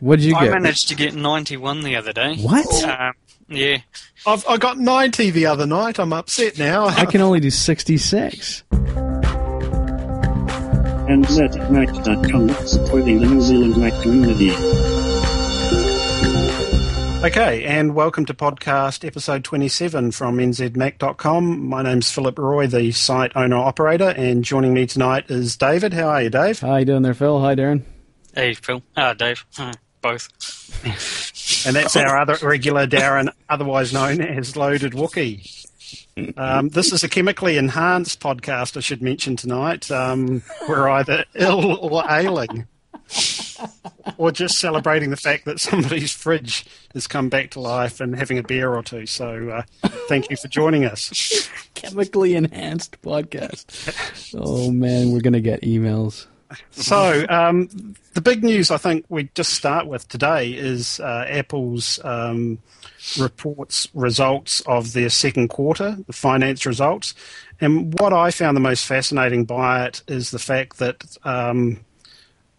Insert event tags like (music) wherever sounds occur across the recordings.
What did you I get? managed to get 91 the other day. What? Um, yeah. I've, I got 90 the other night. I'm upset now. I can only do 66. And NZMac.com, supporting the New Zealand Mac community. Okay, and welcome to podcast episode 27 from nzmac.com. My name's Philip Roy, the site owner operator, and joining me tonight is David. How are you, Dave? How you doing there, Phil? Hi, Darren. Hey, Phil. Ah, Dave. Huh, Both. And that's our other regular Darren, otherwise known as Loaded Wookie. Um, this is a chemically enhanced podcast, I should mention tonight. Um, we're either ill or ailing, or just celebrating the fact that somebody's fridge has come back to life and having a beer or two. So, uh, thank you for joining us. Chemically enhanced podcast. Oh, man, we're going to get emails. (laughs) So, um, the big news I think we just start with today is uh, Apple's um, reports results of their second quarter, the finance results. And what I found the most fascinating by it is the fact that um,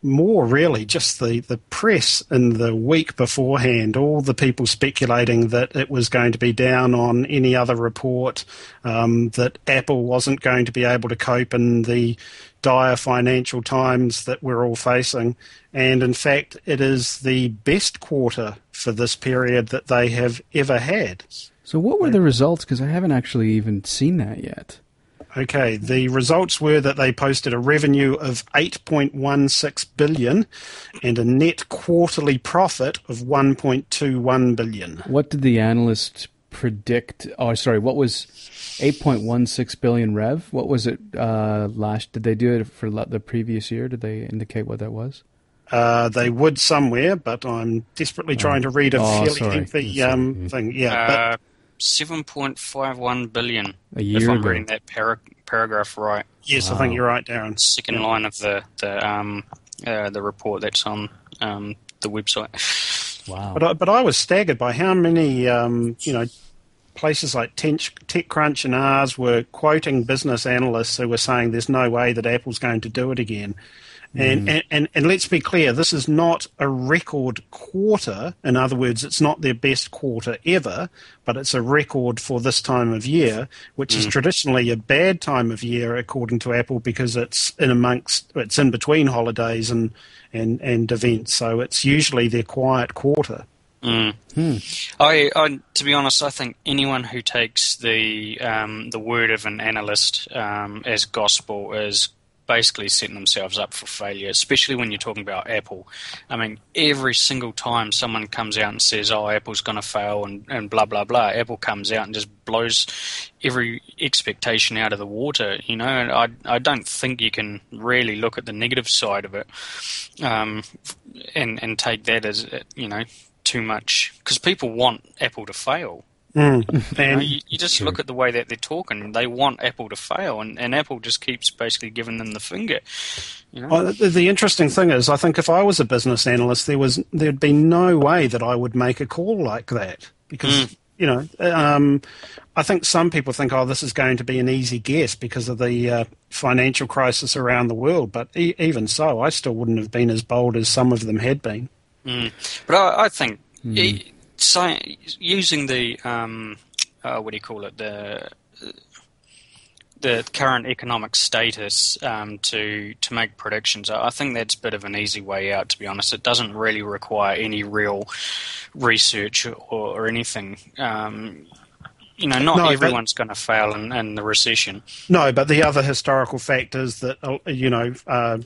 more really just the, the press in the week beforehand, all the people speculating that it was going to be down on any other report, um, that Apple wasn't going to be able to cope in the dire financial times that we're all facing. And in fact, it is the best quarter for this period that they have ever had. So, what were the results? Because I haven't actually even seen that yet. Okay, the results were that they posted a revenue of 8.16 billion and a net quarterly profit of 1.21 billion. What did the analyst predict? Oh, sorry, what was 8.16 billion rev? What was it uh, last? Did they do it for the previous year? Did they indicate what that was? Uh, they would somewhere, but I'm desperately trying to read a Oh, fairly sorry. lengthy um, thing. Yeah, Uh, 7.51 billion. A year if I'm ago. reading that para- paragraph right. yes, I think you're right, Darren. Second line of the the um uh, the report that's on um the website. Wow. But I, but I was staggered by how many um, you know places like TechCrunch and Ars were quoting business analysts who were saying there's no way that Apple's going to do it again. And, hmm. and, and, and let's be clear, this is not a record quarter. In other words, it's not their best quarter ever, but it's a record for this time of year, which is hmm. traditionally a bad time of year according to Apple because it's in amongst, it's in between holidays and, and, and events. So it's usually their quiet quarter. Mm. I, I, to be honest, I think anyone who takes the um, the word of an analyst um, as gospel is basically setting themselves up for failure. Especially when you're talking about Apple. I mean, every single time someone comes out and says, "Oh, Apple's going to fail," and, and blah blah blah, Apple comes out and just blows every expectation out of the water. You know, and I I don't think you can really look at the negative side of it, um, and and take that as you know too much because people want Apple to fail. You, (laughs) know, And you, you just look at the way that they're talking; they want Apple to fail, and, and Apple just keeps basically giving them the finger. You know, Well, the, the interesting thing is, I think if I was a business analyst, there was there'd be no way that I would make a call like that because you know um, I think some people think, oh, this is going to be an easy guess because of the uh, financial crisis around the world. But e- even so, I still wouldn't have been as bold as some of them had been. But I, I think e- sci- using the um, uh, what do you call it the the current economic status um, to to make predictions. I think that's a bit of an easy way out. To be honest, it doesn't really require any real research or, or anything. Um, you know, not No, everyone's going to fail in, in the recession. No, but the other historical fact is that uh, you know uh,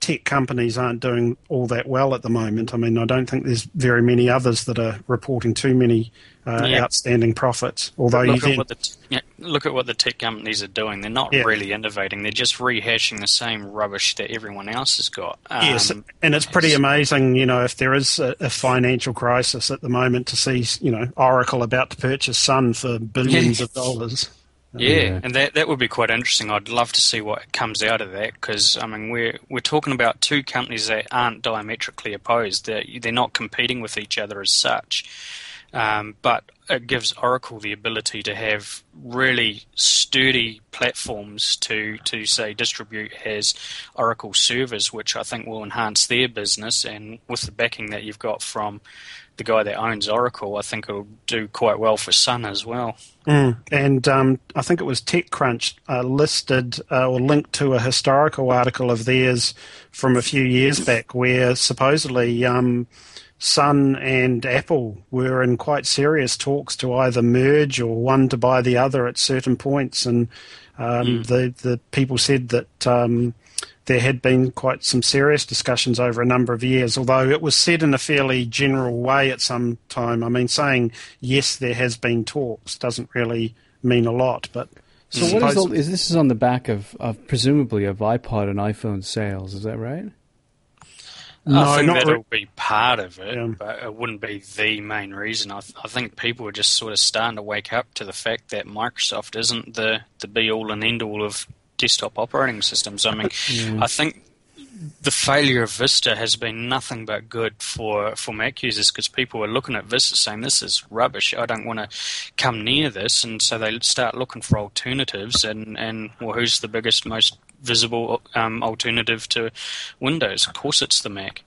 tech companies aren't doing all that well at the moment. I mean, I don't think there's very many others that are reporting too many uh, Yeah. outstanding profits. Although you Look at the yeah, look at what the tech companies are doing. They're not Yeah. really innovating. They're just rehashing the same rubbish that everyone else has got. Um, Yes, and it's pretty amazing, you know, if there is a, a financial crisis at the moment to see, you know, Oracle about to purchase Sun for billions of (laughs) dollars. Yeah, and that that would be quite interesting. I'd love to see what comes out of that because I mean we're we're talking about two companies that aren't diametrically opposed. They're they're not competing with each other as such. Um, but it gives Oracle the ability to have really sturdy platforms to, to say distribute as Oracle servers, which I think will enhance their business. And with the backing that you've got from the guy that owns Oracle, I think it'll do quite well for Sun as well. Mm. And um, I think it was TechCrunch uh, listed uh, or linked to a historical article of theirs from a few years back where supposedly um, Sun and Apple were in quite serious talks to either merge or one to buy the other at certain points. And um, mm. the, the people said that um, there had been quite some serious discussions over a number of years, although it was said in a fairly general way at some time. I mean, saying yes, there has been talks doesn't really mean a lot, but. So what is, all, is this is on the back of, of presumably of iPod and iPhone sales? Is that right? No, I think that'll re- be part of it, yeah. but it wouldn't be the main reason. I, th- I, think people are just sort of starting to wake up to the fact that Microsoft isn't the, the be all and end all of desktop operating systems. I mean, (laughs) I think the failure of Vista has been nothing but good for, for Mac users because people are looking at Vista saying this is rubbish. I don't want to come near this, and so they start looking for alternatives. And, and well, who's the biggest, most visible um, alternative to Windows? Of course, it's the Mac.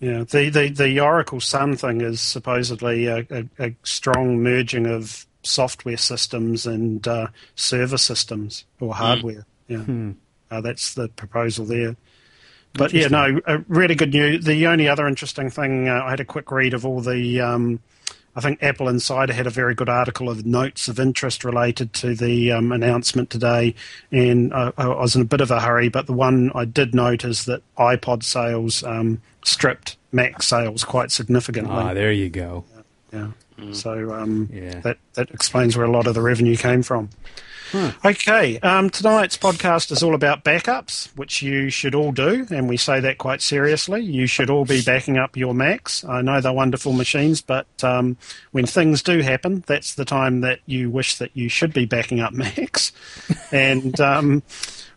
Yeah, the, the, the Oracle Sun thing is supposedly a, a, a strong merging of software systems and uh, server systems or hmm. hardware. Mm. Yeah, hmm. uh, that's the proposal there. But yeah, no, really good news. The only other interesting thing, uh, I had a quick read of all the. Um, I think Apple Insider had a very good article of notes of interest related to the um, announcement today, and I, I, was in a bit of a hurry. But the one I did note is that iPod sales um, stripped Mac sales quite significantly. Ah, there you go. Yeah. yeah. Mm. So um, yeah. that that explains where a lot of the revenue came from. Hmm. Okay, um, tonight's podcast is all about backups, which you should all do, and we say that quite seriously. You should all be backing up your Macs. I know they're wonderful machines, but um, when things do happen, that's the time that you wish that you should be backing up (laughs) Macs. and um,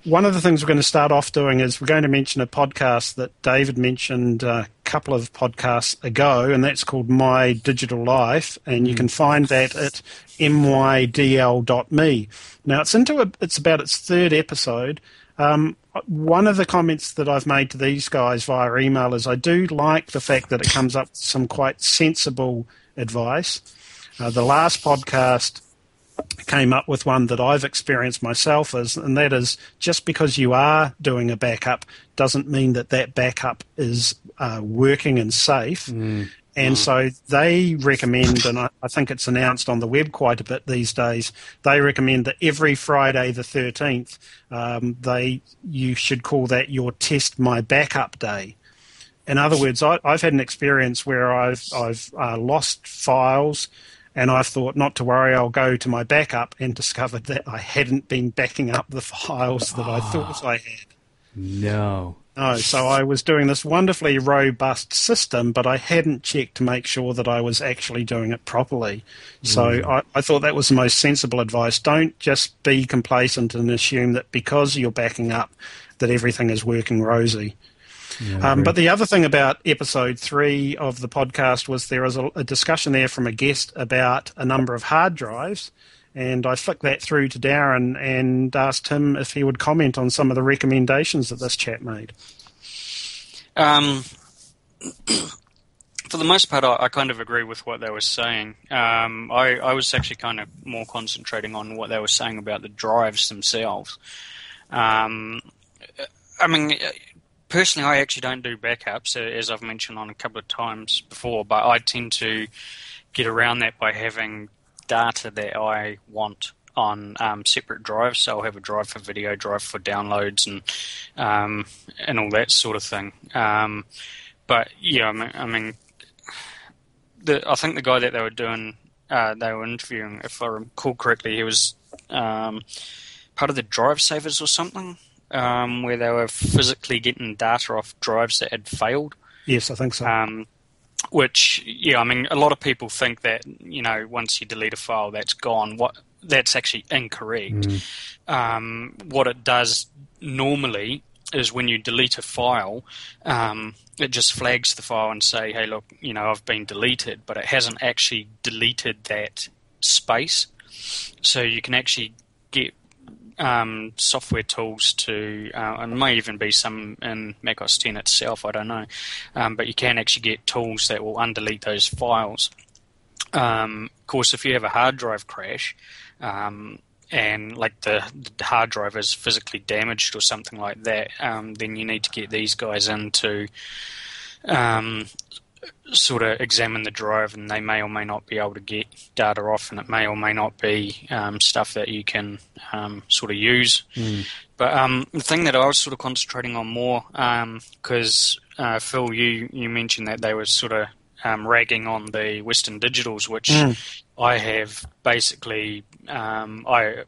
one of the things we're going to start off doing is we're going to mention a podcast that David mentioned a couple of podcasts ago, and that's called My Digital Life, and you can find that at mydl.me. Now it's into a, it's about its third episode. Um, one of the comments that I've made to these guys via email is I do like the fact that it comes up with some quite sensible advice. Uh, the last podcast came up with one that I've experienced myself as, and that is just because you are doing a backup doesn't mean that that backup is uh, working and safe. Mm. And mm. so they recommend, and I, I, think it's announced on the web quite a bit these days. They recommend that every Friday the thirteenth, um, they you should call that your test my backup day. In other words, I, have had an experience where I've I've uh, lost files, and I've thought not to worry, I'll go to my backup, and discovered that I hadn't been backing up the files that I thought I had. No. No, so I was doing this wonderfully robust system, but I hadn't checked to make sure that I was actually doing it properly. So mm. I, I, thought that was the most sensible advice. Don't just be complacent and assume that because you're backing up, that everything is working rosy. Yeah, um, but the other thing about episode three of the podcast was there was a, a discussion there from a guest about a number of hard drives and I flicked that through to Darren and asked him if he would comment on some of the recommendations that this chat made. Um, (clears throat) for the most part, I, I, kind of agree with what they were saying. Um, I, I, was actually kind of more concentrating on what they were saying about the drives themselves. Um, I mean, personally, I actually don't do backups, as I've mentioned on a couple of times before, but I tend to get around that by having data that I want on um, separate drives. So I'll have a drive for video, drive for downloads, and um, and all that sort of thing. Um, but yeah, I mean, I, mean the, I think the guy that they were doing, uh, they were interviewing, if I recall correctly, he was um, part of the drive savers or something, um, where they were physically getting data off drives that had failed. Yes, I think so. Um, which yeah, I mean, a lot of people think that you know once you delete a file, that's gone. What that's actually incorrect. Mm. Um, what it does normally is when you delete a file, um, it just flags the file and say, "Hey, look, you know, I've been deleted," but it hasn't actually deleted that space. So you can actually get um, software tools to, uh, and may even be some in Mac OS 10 itself, I don't know, um, but you can actually get tools that will undelete those files. Um, of course, if you have a hard drive crash, um, and like the, the, hard drive is physically damaged or something like that, um, then you need to get these guys in to um, sort of examine the drive, and they may or may not be able to get data off, and it may or may not be um, stuff that you can um, sort of use. Mm. But um, the thing that I was sort of concentrating on more, because um, uh, Phil, you you mentioned that they were sort of um, ragging on the Western Digitals, which mm. I have basically um, I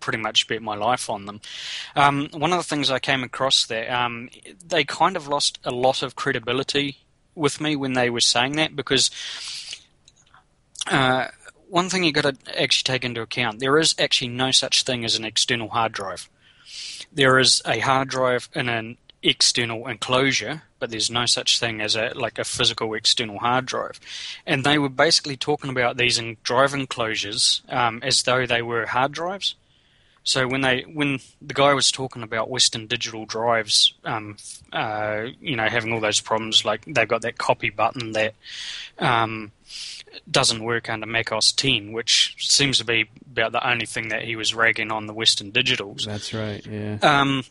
pretty much bet my life on them. Um, one of the things I came across there, um, they kind of lost a lot of credibility with me when they were saying that because uh, one thing you've got to actually take into account there is actually no such thing as an external hard drive. There is a hard drive in an external enclosure, but there's no such thing as a like a physical external hard drive. And they were basically talking about these in drive enclosures um, as though they were hard drives. So when they when the guy was talking about Western Digital drives, um, uh, you know, having all those problems, like they've got that copy button that um, doesn't work under Mac OS 10, which seems to be about the only thing that he was ragging on the Western Digitals. That's right. Yeah. Um,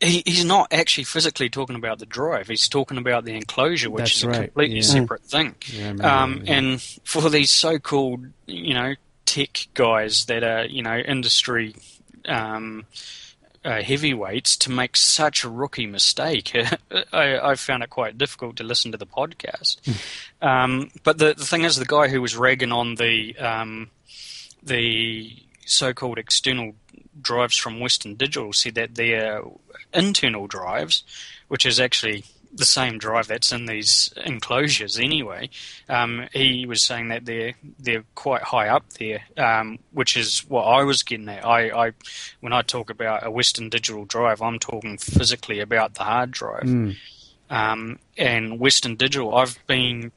he, he's not actually physically talking about the drive. He's talking about the enclosure, which That's is a completely Yeah. separate thing. Yeah, Um, yeah. and for these so-called, you know, tech guys that are, you know, industry um, uh, heavyweights to make such a rookie mistake, (laughs) I, I found it quite difficult to listen to the podcast. um, but the, the thing is, the guy who was ragging on the um, the so-called external drives from Western Digital said that their internal drives, which is actually the same drive that's in these enclosures anyway. Um, he was saying that they're they're quite high up there, um, which is what I was getting at. I, I when I talk about a Western Digital drive, I'm talking physically about the hard drive. Mm. Um, and Western Digital, I've been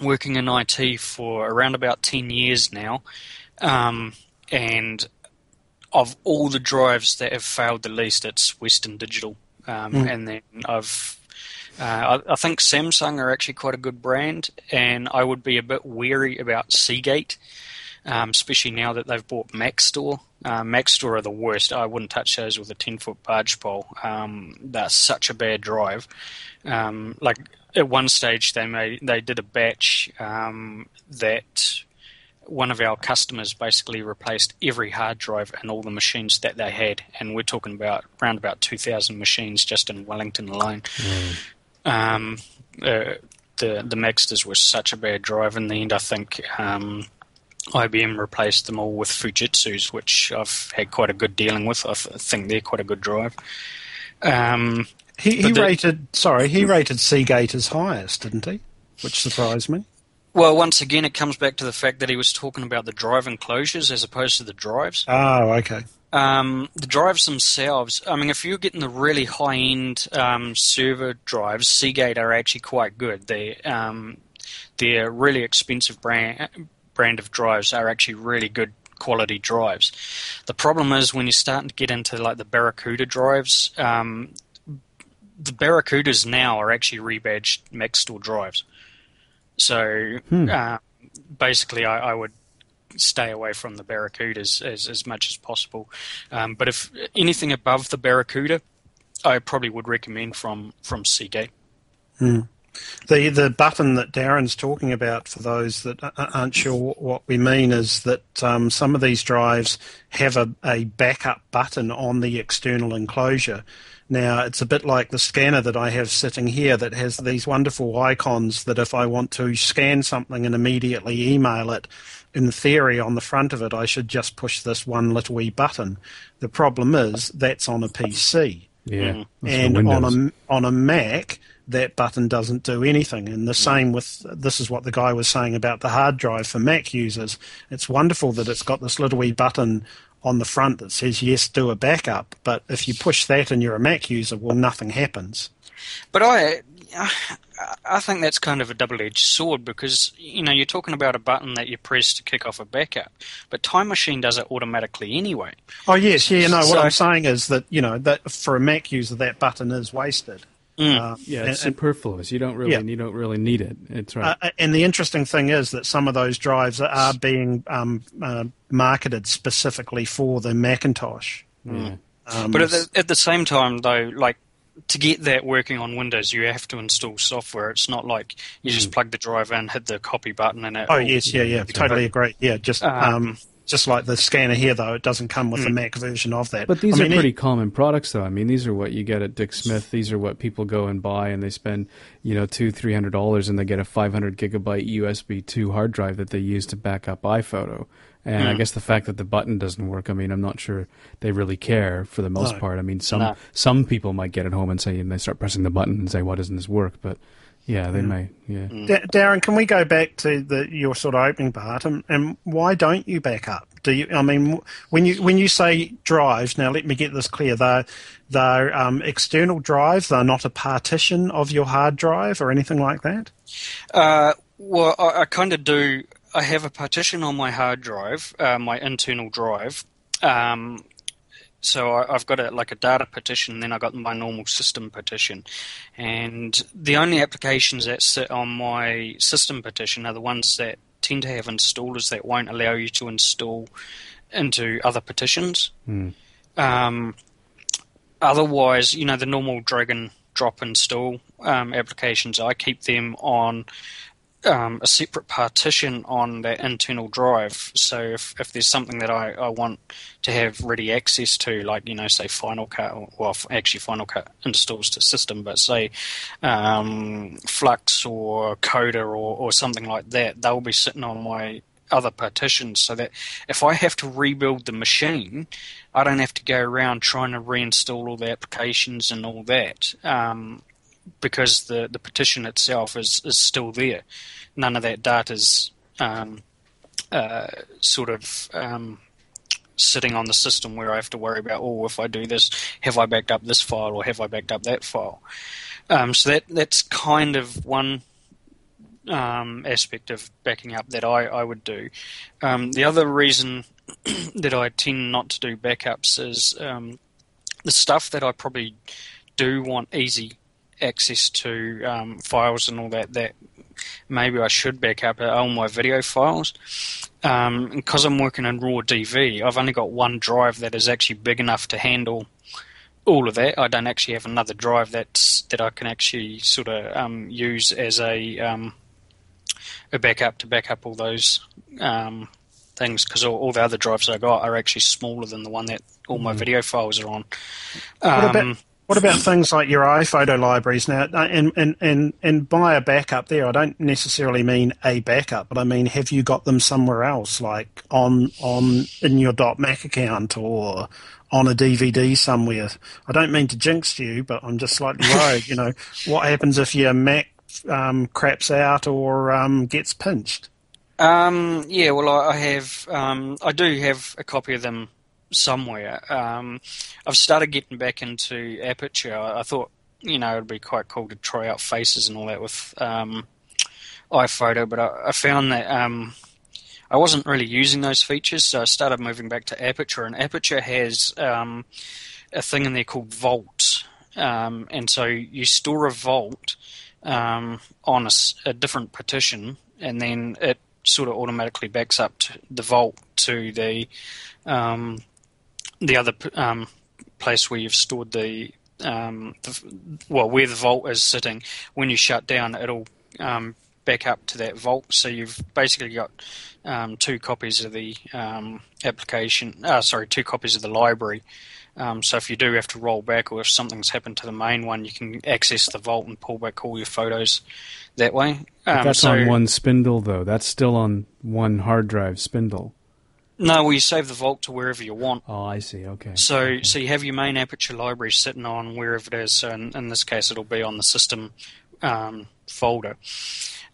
working in IT for around about ten years now, um, and of all the drives that have failed the least, it's Western Digital. Um, And then I've, uh, I, I think Samsung are actually quite a good brand, and I would be a bit wary about Seagate, um, especially now that they've bought Maxtor. Uh, are the worst. I wouldn't touch those with a 10 foot barge pole. Um, they're such a bad drive. Um, like at one stage, they made they did a batch um, that one of our customers basically replaced every hard drive in all the machines that they had, and we're talking about around about 2,000 machines just in Wellington alone. Um, uh, the the Maxtors were such a bad drive. In the end, I think um, IBM replaced them all with Fujitsu's, which I've had quite a good dealing with. I th- think they're quite a good drive. Um, He, he rated, sorry, he rated Seagate as highest, didn't he? Which surprised me. well, once again, it comes back to the fact that he was talking about the drive enclosures as opposed to the drives. Oh, okay. Um, the drives themselves, I mean, if you're getting the really high end um, server drives, Seagate are actually quite good. They, um, their really expensive brand, brand of drives are actually really good quality drives. The problem is when you're starting to get into like the Barracuda drives, um, the Barracudas now are actually rebadged Maxtor drives. So uh, basically, I, I would stay away from the Barracudas as, as much as possible. Um, but if anything above the Barracuda, I probably would recommend from, from Seagate. The the button that Darren's talking about, for those that aren't sure what we mean, is that um, some of these drives have a, a backup button on the external enclosure. Now, it's a bit like the scanner that I have sitting here that has these wonderful icons that if I want to scan something and immediately email it, in theory, on the front of it, I should just push this one little wee button. The problem is that's on a PC Yeah. Mm. And on a on a Mac that button doesn't do anything. And the same with this is what the guy was saying about the hard drive for Mac users. It's wonderful that it's got this little wee button on the front that says yes, do a backup. But if you push that and you're a Mac user, well, nothing happens. But I, I think that's kind of a double-edged sword because you know you're talking about a button that you press to kick off a backup, but Time Machine does it automatically anyway. Oh yes, yeah. No, what I'm saying is that you know that for a Mac user, that button is wasted. Mm. Uh, yeah, it's and, superfluous. You don't really, yeah. you don't really need it. It's right. Uh, and the interesting thing is that some of those drives are being um, uh, marketed specifically for the Macintosh. Mm. Um, but at the, at the same time, though, like to get that working on Windows, you have to install software. It's not like you just mm. plug the drive in, hit the copy button, and it. Oh yes, yeah, yeah, totally agree. Yeah, just um, um, just like the scanner here, though, it doesn't come with mm. the Mac version of that. But these I are mean, pretty it, common products, though. I mean, these are what you get at Dick Smith. These are what people go and buy, and they spend, you know, two, three hundred dollars, and they get a five hundred gigabyte USB two hard drive that they use to back up iPhoto. And mm. I guess the fact that the button doesn't work, I mean, I'm not sure they really care for the most no. part. I mean, some no. some people might get it home and say, and they start pressing the button and say, "Why doesn't this work?" But yeah, they mm. may. Yeah. Mm. D- Darren, can we go back to the your sort of opening part, and, and why don't you back up? Do you? I mean, when you when you say drives, now let me get this clear. They're they're um, external drives. They're not a partition of your hard drive or anything like that. Uh, well, I, I kind of do I have a partition on my hard drive, uh, my internal drive. Um, so I, have got a, like a data partition, then I've got my normal system partition. And the only applications that sit on my system partition are the ones that tend to have installers that won't allow you to install into other partitions. Mm. Um, otherwise, you know, the normal drag and drop install um, applications, I keep them on um, a separate partition on that internal drive. So if, if there's something that I, I want to have ready access to, like, you know, say Final Cut, or, well, actually Final Cut installs to system, but say um, Flux or Coda or, or something like that, they'll be sitting on my other partitions so that if I have to rebuild the machine, I don't have to go around trying to reinstall all the applications and all that. Um, because the, the partition itself is, is still there. None of that data is um, uh, sort of um, sitting on the system where I have to worry about, oh, if I do this, have I backed up this file or have I backed up that file? Um, so that that's kind of one um, aspect of backing up that I, I would do. Um, the other reason (clears throat) that I tend not to do backups is um, the stuff that I probably do want easy access to um, files and all that that maybe I should back up all my video files. Um, because I'm working in raw DV, I've only got one drive that is actually big enough to handle all of that. I don't actually have another drive that's that I can actually sort of um, use as a um, a backup to back up all those um, things because all, all, the other drives I got are actually smaller than the one that all my mm. video files are on. What about, um, what about things like your iPhoto libraries now? Uh, and, and, and, and by a backup there, I don't necessarily mean a backup, but I mean have you got them somewhere else, like on on in your .mac account or on a DVD somewhere? I don't mean to jinx you, but I'm just slightly worried. you know, (laughs) what happens if your Mac um, craps out or um, gets pinched? Um, yeah, well, I have. Um, I do have a copy of them somewhere. Um, I've started getting back into Aperture. I, thought, you know, it'd be quite cool to try out faces and all that with um, iPhoto, but I, I found that um, I wasn't really using those features, so I started moving back to Aperture. And Aperture has um, a thing in there called Vault, um, and so you store a vault um, on a, a different partition, and then it sort of automatically backs up the vault to the um, the other um, place where you've stored the, um, the, well, where the vault is sitting, when you shut down, it'll um, back up to that vault. So you've basically got um, two copies of the um, application, uh, sorry, two copies of the library. Um, so if you do have to roll back, or if something's happened to the main one, you can access the vault and pull back all your photos that way. that's so, on one spindle, though. That's still on one hard drive spindle. No, well, you save the vault to wherever you want. Oh, I see. Okay. So, okay. so you have your main Aperture library sitting on wherever it is. So, in, in this case, it'll be on the system um, folder,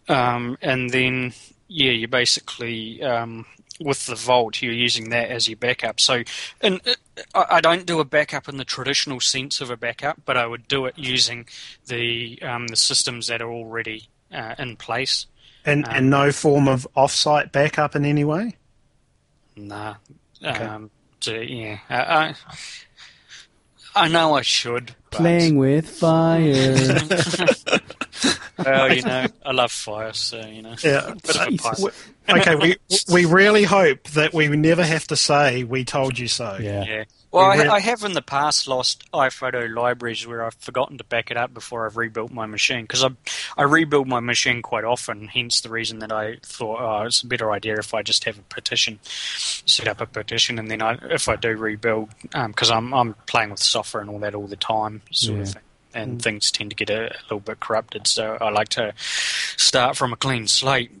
um, and then yeah, you basically um, with the Vault, you're using that as your backup. So, and I don't do a backup in the traditional sense of a backup, but I would do it using the um, the systems that are already uh, in place. And um, and no form of offsite backup in any way. Nah. Okay. Um, so, yeah, I, I know I should. Playing with fire. well, you know, I love fire, so you know. Yeah. okay, we we really hope that we never have to say we told you so. Yeah. yeah. Well, I, I, have in the past lost iPhoto libraries where I've forgotten to back it up before I've rebuilt my machine because I I rebuild my machine quite often. Hence the reason that I thought oh, it's a better idea if I just have a partition, set up a partition, and then I, if I do rebuild because um, I'm I'm playing with software and all that all the time, sort yeah. of thing and mm. things tend to get a, a, little bit corrupted. So I like to start from a clean slate.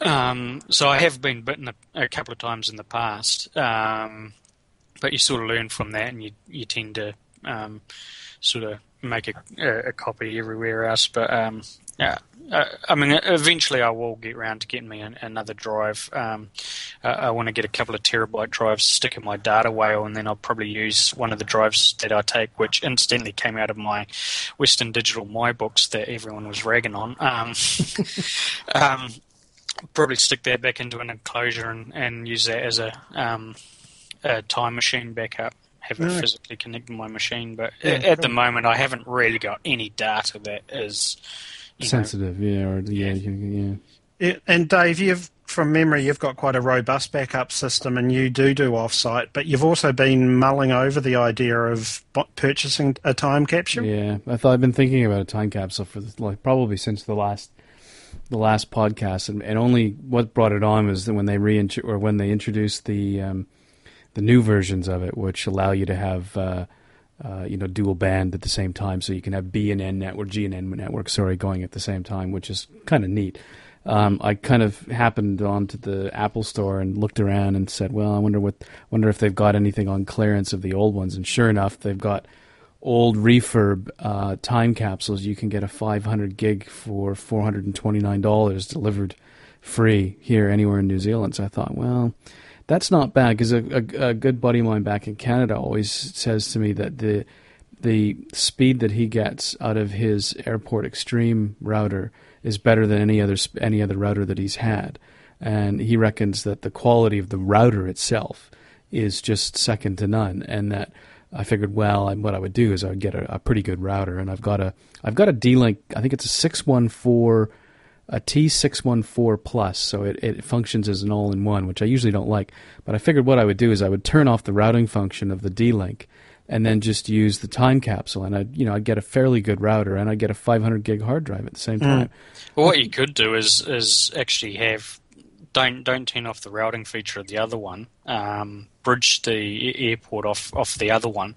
Um, so I have been bitten a, a, couple of times in the past, um, but you sort of learn from that, and you you tend to um, sort of make a, a, copy everywhere else. But um, yeah, uh, I mean, eventually I will get around to getting me an, another drive. Um, uh, I want to get a couple of terabyte drives, stick in my data whale, and then I'll probably use one of the drives that I take, which incidentally came out of my Western Digital My books that everyone was ragging on. Um, (laughs) um, probably stick that back into an enclosure and, and use that as a, um, a time machine backup have it physically connected to my machine. But yeah, at, the moment, I haven't really got any data that is sensitive. Know, yeah, or yeah, yeah. yeah. And Dave, you've from memory, you've got quite a robust backup system, and you do do offsite. But you've also been mulling over the idea of purchasing a time capsule. Yeah, I thought I've been thinking about a time capsule for like probably since the last the last podcast, and, and only what brought it on was that when they re or when they introduced the um, the new versions of it, which allow you to have uh, uh, you know dual band at the same time, so you can have B and N network, G and N network, sorry, going at the same time, which is kind of neat. Um, I kind of happened onto the Apple Store and looked around and said, "Well, I wonder what, wonder if they've got anything on clearance of the old ones." And sure enough, they've got old refurb uh, time capsules. You can get a 500 gig for 429 dollars delivered free here anywhere in New Zealand. So I thought, well, that's not bad because a, a, a, good buddy of mine back in Canada always says to me that the the speed that he gets out of his Airport Extreme router is better than any other any other router that he's had, and he reckons that the quality of the router itself is just second to none, and that. I figured, well, what I would do is I would get a, a pretty good router, and I've got a I've got a D-Link. I think it's a six one four a T614 Plus, so it, it functions as an all in one, which I usually don't like. But I figured what I would do is I would turn off the routing function of the D Link and then just use the time capsule, and I'd you know I'd get a fairly good router, and I'd get a 500 gig hard drive at the same hmm. time. Mm. Well, what you could do is is actually have don't don't turn off the routing feature of the other one. Um, bridge the airport off off the other one,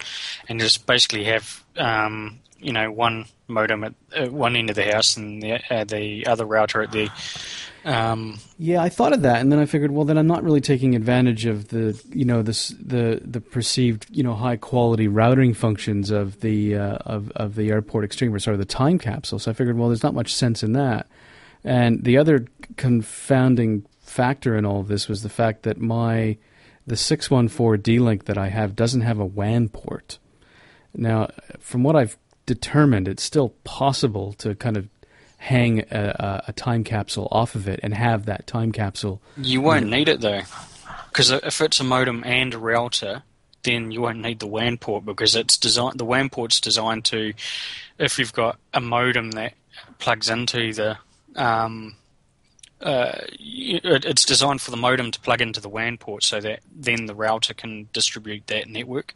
and just basically have um, you know one modem at uh, one end of the house and the uh, the other router at the. Um, yeah, I thought of that, and then I figured, well, then I'm not really taking advantage of the you know this the the perceived you know high quality routing functions of the uh, of of the airport extreme or sort of the time capsule. So I figured, well, there's not much sense in that. And the other confounding factor in all of this was the fact that my the 614 D-Link that I have doesn't have a WAN port. Now, from what I've determined, it's still possible to kind of hang a, a, time capsule off of it and have that time capsule. You won't need it though, because if it's a modem and a router, then you won't need the WAN port because it's designed. The WAN port's designed to, if you've got a modem that plugs into the, um, uh, it's designed for the modem to plug into the WAN port so that then the router can distribute that network.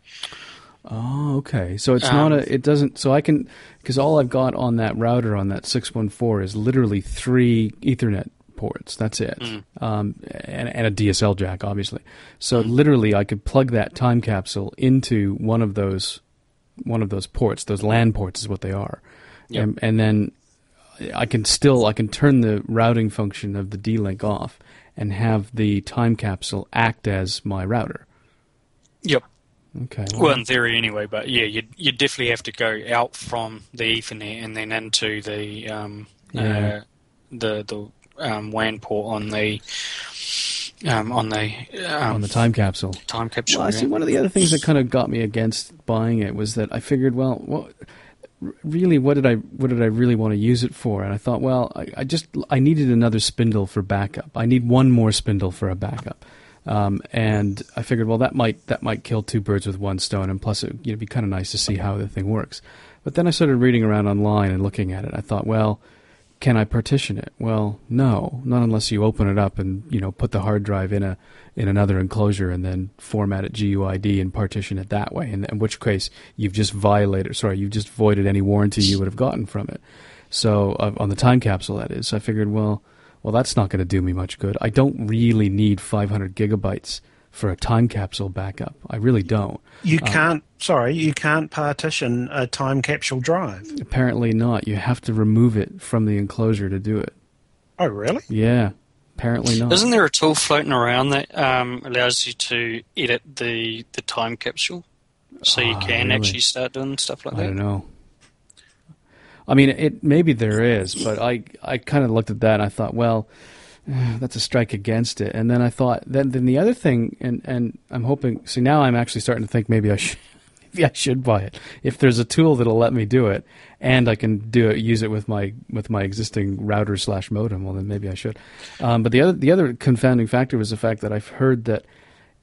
Oh, okay. So it's um, not a. It doesn't. So I can because all I've got on that router on that six one four is literally three Ethernet ports. That's it, mm. um, and, and, a DSL jack, obviously. So mm. literally, I could plug that time capsule into one of those one of those ports. Those LAN ports is what they are, yep. and, and then I can still I can turn the routing function of the D link off and have the time capsule act as my router. Yep. Okay. Well, well, in theory, anyway. But yeah, you you definitely have to go out from the Ethernet and then into the um, yeah. uh, the the um, WAN port on the Um, on the um, on the time capsule. Time capsule. Well, I see. One of the other things that kind of got me against buying it was that I figured, well, what really, what did I what did I really want to use it for? And I thought, well, I, I just I needed another spindle for backup. I need one more spindle for a backup. Um, and I figured, well, that might that might kill two birds with one stone, and plus, it know, be kind of nice to see how the thing works. But then I started reading around online and looking at it. I thought, well, can I partition it? Well, no, not unless you open it up and you know put the hard drive in a in another enclosure and then format it GUID and partition it that way. In, in which case, you've just violated, sorry, you've just voided any warranty you would have gotten from it. So uh, on the time capsule, that is. I figured, well, well, that's not going to do me much good. I don't really need 500 gigabytes for a time capsule backup. I really don't. You can't. Sorry, you can't partition a time capsule drive. Apparently not. You have to remove it from the enclosure to do it. Oh, really? Yeah, apparently not. Isn't there a tool floating around that um, allows you to edit the, the time capsule? So you Ah, can really? actually start doing stuff like I that? don't know. I mean, it maybe there is, but I I kind of looked at that and I thought, well, that's a strike against it. And then I thought, then then the other thing, and and I'm hoping. See, now I'm actually starting to think maybe I should (laughs) maybe I should buy it if there's a tool that'll let me do it, and I can do it use it with my with my existing router slash modem. Well, then maybe I should. Um, but the other the other confounding factor was the fact that I've heard that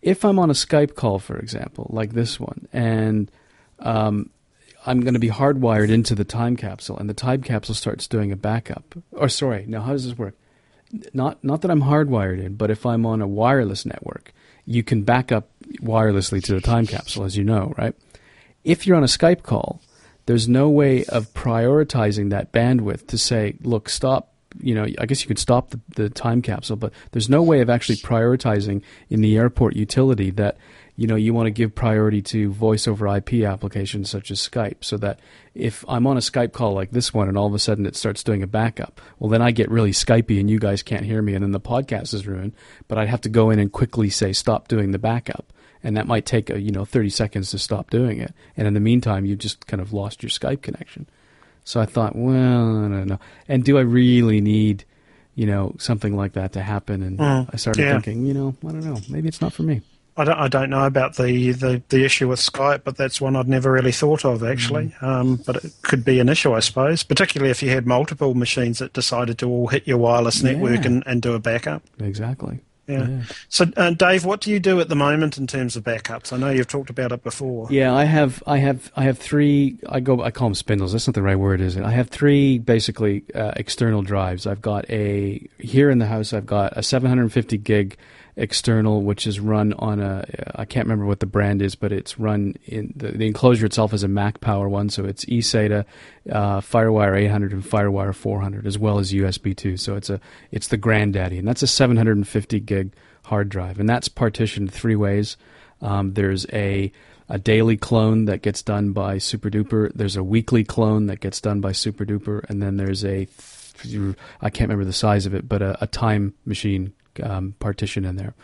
if I'm on a Skype call, for example, like this one, and um, I'm going to be hardwired into the time capsule, and the time capsule starts doing a backup. Or sorry, now how does this work? Not not that I'm hardwired in, but if I'm on a wireless network, you can back up wirelessly to the time capsule, as you know, right? If you're on a Skype call, there's no way of prioritizing that bandwidth to say, look, stop. You know, I guess you could stop the, the time capsule, but there's no way of actually prioritizing in the airport utility that you know you want to give priority to voice over IP applications such as Skype, so that if I'm on a Skype call like this one and all of a sudden it starts doing a backup, well then I get really Skypey and you guys can't hear me, and then the podcast is ruined. But I'd have to go in and quickly say stop doing the backup, and that might take a, you know 30 seconds to stop doing it, and in the meantime you've just kind of lost your Skype connection. So I thought, well, I don't know. And do I really need, you know, something like that to happen? And Mm, I started yeah. thinking, you know, I don't know. Maybe it's not for me. I don't, I don't know about the, the, the issue with Skype, but that's one I'd never really thought of actually. Mm-hmm. Um, but it could be an issue, I suppose, particularly if you had multiple machines that decided to all hit your wireless network Yeah. and, and do a backup. Exactly. Yeah. So, uh, Dave, what do you do at the moment in terms of backups? I know you've talked about it before. Yeah, I have, I have, I have three. I go, I call them spindles. That's not the right word, is it? I have three basically uh, external drives. I've got a here in the house. I've got a 750 gig external, which is run on a. I can't remember what the brand is, but it's run in the, the enclosure itself is a Mac Power one, so it's eSATA, uh, FireWire 800, and FireWire 400, as well as USB 2. So it's a, it's the granddaddy, and that's a 750 gig hard drive, and that's partitioned three ways. Um, there's a a daily clone that gets done by SuperDuper. There's a weekly clone that gets done by SuperDuper, and then there's a I can't remember the size of it, but a, a time machine um, partition in there.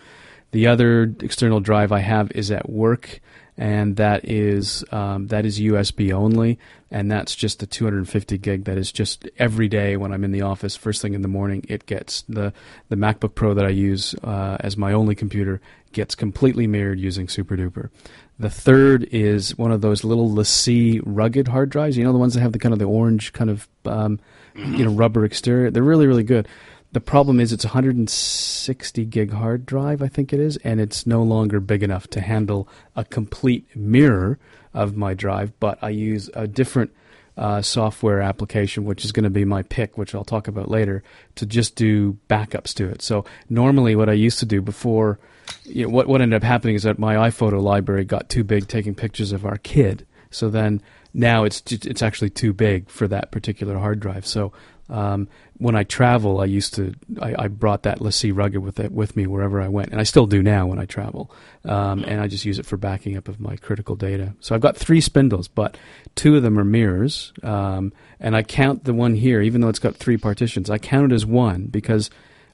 The other external drive I have is at work, and that is um, that is USB only, and that's just the 250 gig. That is just every day when I'm in the office, first thing in the morning, it gets the the MacBook Pro that I use uh, as my only computer gets completely mirrored using SuperDuper. The third is one of those little LaCie rugged hard drives. You know the ones that have the kind of the orange kind of um, you know rubber exterior. They're really really good. The problem is it's a 160 gig hard drive, I think it is, and it's no longer big enough to handle a complete mirror of my drive. But I use a different uh, software application, which is going to be my pick, which I'll talk about later, to just do backups to it. So normally, what I used to do before, you know, what what ended up happening is that my iPhoto library got too big, taking pictures of our kid. So then now it's it's actually too big for that particular hard drive. So um, when I travel, I used to I, I brought that LaCie rugged with it with me wherever I went, and I still do now when I travel. Um, and I just use it for backing up of my critical data. So I've got three spindles, but two of them are mirrors, um, and I count the one here, even though it's got three partitions. I count it as one because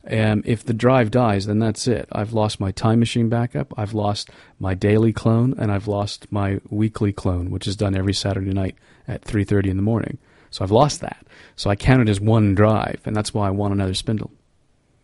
um, if the drive dies, then that's it. I've lost my time machine backup, I've lost my daily clone, and I've lost my weekly clone, which is done every Saturday night at 3:30 in the morning. So I've lost that. So I count it as one drive, and that's why I want another spindle.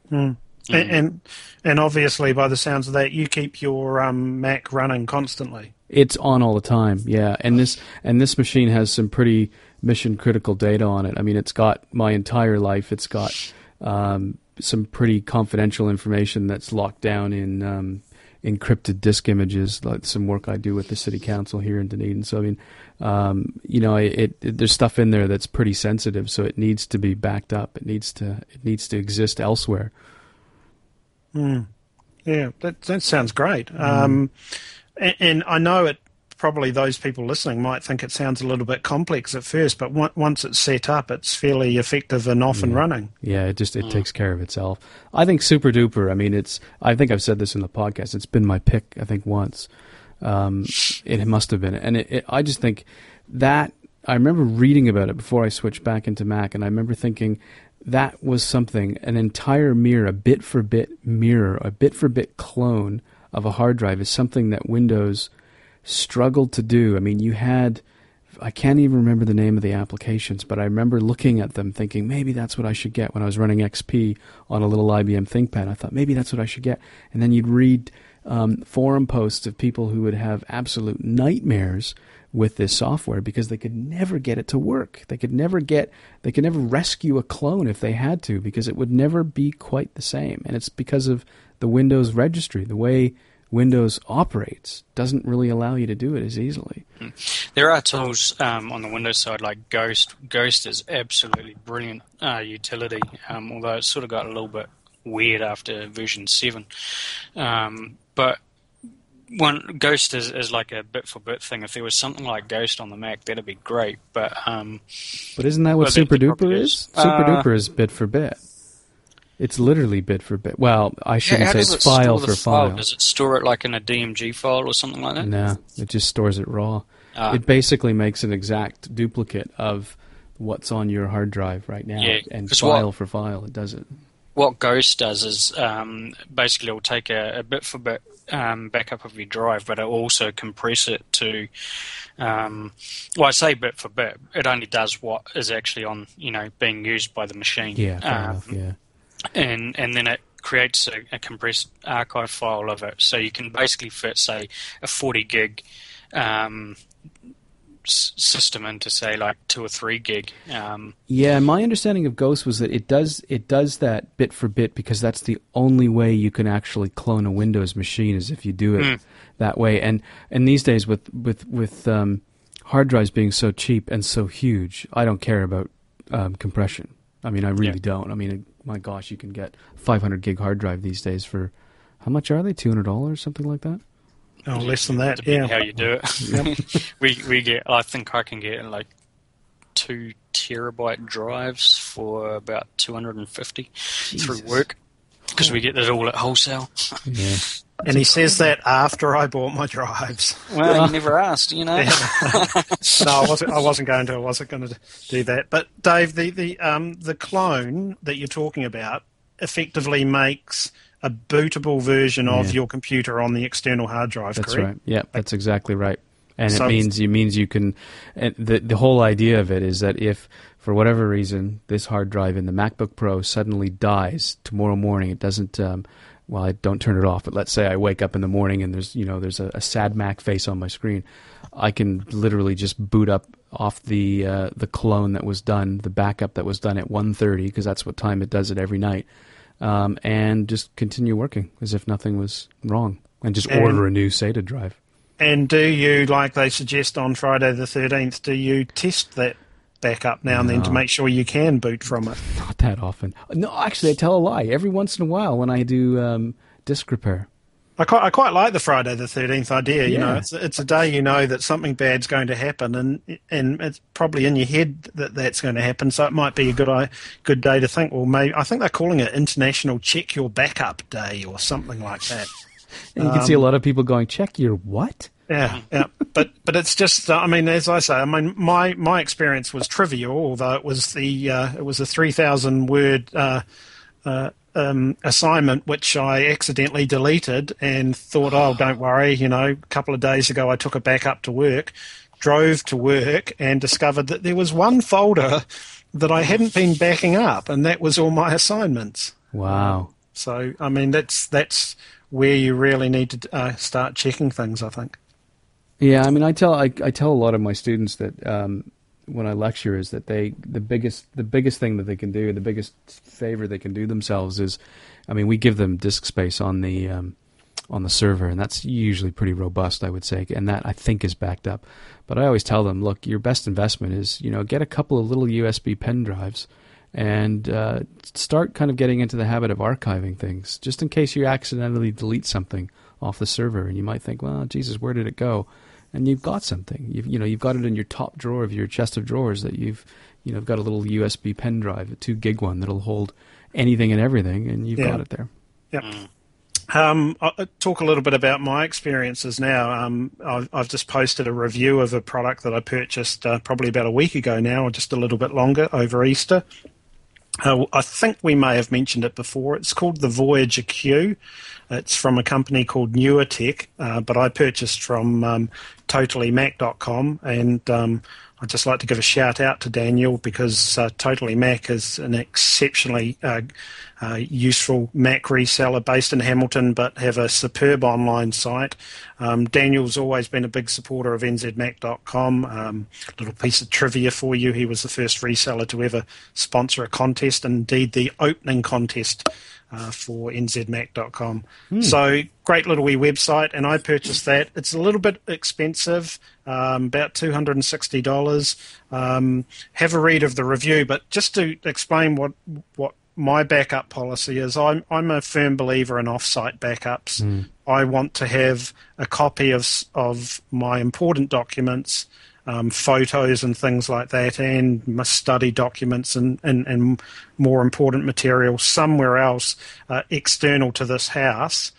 Hmm. And, and and obviously, by the sounds of that, you keep your um, Mac running constantly. It's on all the time, yeah. And this and this machine has some pretty mission critical data on it. I mean, it's got my entire life. It's got um, some pretty confidential information that's locked down in um, encrypted disk images, like some work I do with the city council here in Dunedin. So I mean, um, you know, it, it, there's stuff in there that's pretty sensitive, so it needs to be backed up. It needs to it needs to exist elsewhere. Mm. Yeah, that that sounds great. Mm. Um, and, and, I know it. Probably those people listening might think it sounds a little bit complex at first, but once it's set up, it's fairly effective and off yeah. and running. Yeah, it just it mm. takes care of itself. I think Super Duper. I mean, it's. I think I've said this in the podcast. It's been my pick. I think once. Um, it must have been, and it, it, I just think that I remember reading about it before I switched back into Mac, and I remember thinking that was something, an entire mirror, a bit for bit mirror, a bit for bit clone of a hard drive is something that Windows struggled to do. I mean, you had, I can't even remember the name of the applications, but I remember looking at them thinking, maybe that's what I should get when I was running XP on a little IBM ThinkPad. I thought, maybe that's what I should get. And then you'd read um, forum posts of people who would have absolute nightmares with this software because they could never get it to work. They could never get they could never rescue a clone if they had to because it would never be quite the same. And it's because of the Windows registry, the way Windows operates doesn't really allow you to do it as easily. Hmm. There are tools um, on the Windows side like Ghost. Ghost is absolutely brilliant uh, utility, um, although it sort of got a little bit weird after version seven. Um, but one Ghost is, is like a bit for bit thing. If there was something like Ghost on the Mac, that'd be great. But um, but isn't that what Super Duper is? is? Super uh, Duper is bit for bit. It's literally bit for bit. Well, I shouldn't say it's it file for file. file. Does it store it like in a DMG file or something like that? No, it just stores it raw. Uh, it basically makes an exact duplicate of what's on your hard drive right now, yeah, and file what, for file, it does it. What Ghost does is um, basically it will take a, a bit for bit um, backup of your drive, but it also compress it to. Um, well, I say bit for bit. It only does what is actually on, you know, being used by the machine. Yeah, um, enough, yeah. And and then it creates a, a, compressed archive file of it, so you can basically fit, say, a forty gig um, system into say like two or three gig. Um, yeah, my understanding of Ghost was that it does it does that bit for bit because that's the only way you can actually clone a Windows machine is if you do it mm. that way. And and these days with with with um, hard drives being so cheap and so huge, I don't care about um, compression. I mean, I really yeah. don't. I mean, my gosh, you can get 500 gig hard drive these days for how much are they? Two hundred dollars, something like that. Oh, less than that. Yeah. How you do it? Yep. (laughs) we we get. I think I can get like two terabyte drives for about two hundred and fifty through work because we get it all at wholesale. Yeah. And he says that after I bought my drives. Well, you never asked, you know. (laughs) no, I wasn't. I wasn't going to. I wasn't going to do that. But Dave, the the um the clone that you're talking about effectively makes a bootable version of yeah. your computer on the external hard drive. That's correct? right. Yeah, that's exactly right. And so, it means it means you can. And the the whole idea of it is that if for whatever reason this hard drive in the MacBook Pro suddenly dies tomorrow morning, it doesn't. Um, well, I don't turn it off, but let's say I wake up in the morning and there's you know there's a, a sad Mac face on my screen. I can literally just boot up off the uh, the clone that was done, the backup that was done at 1:30 because that's what time it does it every night um, and just continue working as if nothing was wrong, and just and, order a new SATA drive. And do you, like they suggest on Friday the thirteenth, do you test that backup now and then to make sure you can boot from it? Not that often. No, actually, I tell a lie. Every once in a while, when I do um, disk repair, I quite, I quite like the Friday the Thirteenth idea. You yeah. know, it's it's a day you know that something bad's going to happen, and and it's probably in your head that that's going to happen. So it might be a good good day to think. Well, maybe I think they're calling it International Check Your Backup Day or something like that. and (laughs) you can um, see a um, lot of people going, "Check your what?" Yeah, yeah, but but it's just. I mean, as I say, I mean, my my experience was trivial, although it was the uh, it was a three thousand word. Uh, uh, um, assignment which I accidentally deleted and thought, oh, (sighs) don't worry, you know, a couple of days ago I took it back up to work, drove to work and discovered that there was one folder that I hadn't been backing up and that was all my assignments. Wow. So I mean, that's that's where you really need to uh, start checking things. I think. Yeah, I mean, I tell I, I tell a lot of my students that um, when I lecture is that they the biggest the biggest thing that they can do, the biggest favor they can do themselves is, I mean, we give them disk space on the um, on the server, and that's usually pretty robust, I would say, and that I think is backed up. But I always tell them, look, your best investment is you know get a couple of little USB pen drives and uh, start kind of getting into the habit of archiving things, just in case you accidentally delete something off the server, and you might think, well, Jesus, where did it go? And you've got something. You've you know you've got it in your top drawer of your chest of drawers that you've you know got a little USB pen drive, a two gig one that'll hold anything and everything, and you've yeah. got it there. Mm. Um, I'll talk a little bit about my experiences now. Um, I've, I've, just posted a review of a product that I purchased uh, probably about a week ago now, or just a little bit longer over Easter. Uh, I think we may have mentioned it before. It's called the Voyager Q. It's from a company called NewerTech, uh, but I purchased from um, TotallyMac.com, and um, I'd just like to give a shout out to Daniel because uh, Totally Mac is an exceptionally uh, uh, useful Mac reseller based in Hamilton, but have a superb online site. Um, Daniel's always been a big supporter of NZMac.com. Um, little piece of trivia for you: he was the first reseller to ever sponsor a contest, indeed the opening contest uh, for nzmac.com. Hmm. So great little wee website, and I purchased that. It's a little bit expensive, um, about two hundred and sixty dollars. Um, have a read of the review, but just to explain what what my backup policy is, I'm I'm a firm believer in offsite backups. Mm. I want to have a copy of of my important documents um, photos and things like that, and study documents and, and, and more important material somewhere else uh, external to this house.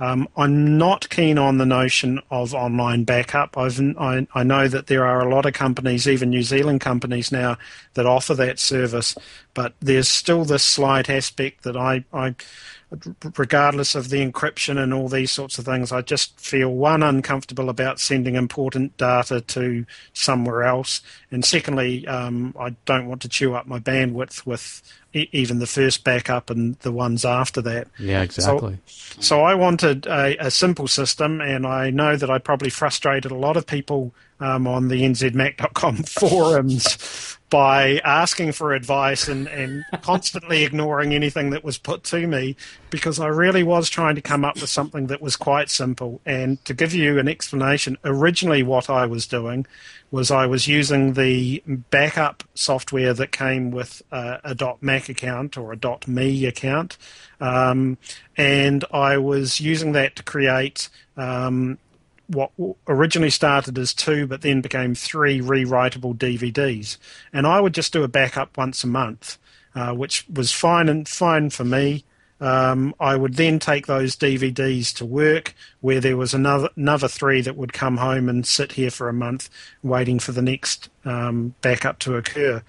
Um, I'm not keen on the notion of online backup. I've, I, I know that there are a lot of companies, even New Zealand companies now, that offer that service, but there's still this slight aspect that I, I regardless of the encryption and all these sorts of things, I just feel one uncomfortable about sending important data to somewhere else, and secondly, um, I don't want to chew up my bandwidth with e- even the first backup and the ones after that. Yeah, exactly. So, so I wanted a, a, simple system, and I know that I probably frustrated a lot of people um, on the nzmac.com (laughs) forums by asking for advice and, and constantly ignoring anything that was put to me because I really was trying to come up with something that was quite simple. And to give you an explanation, originally what I was doing was I was using the backup software that came with a, a .Mac account or a .me account, um, and I was using that to create um, what originally started as two but then became three rewritable DVDs. And I would just do a backup once a month, uh, which was fine and fine for me. Um, I would then take those DVDs to work, where there was another another three that would come home and sit here for a month, waiting for the next um, backup to occur.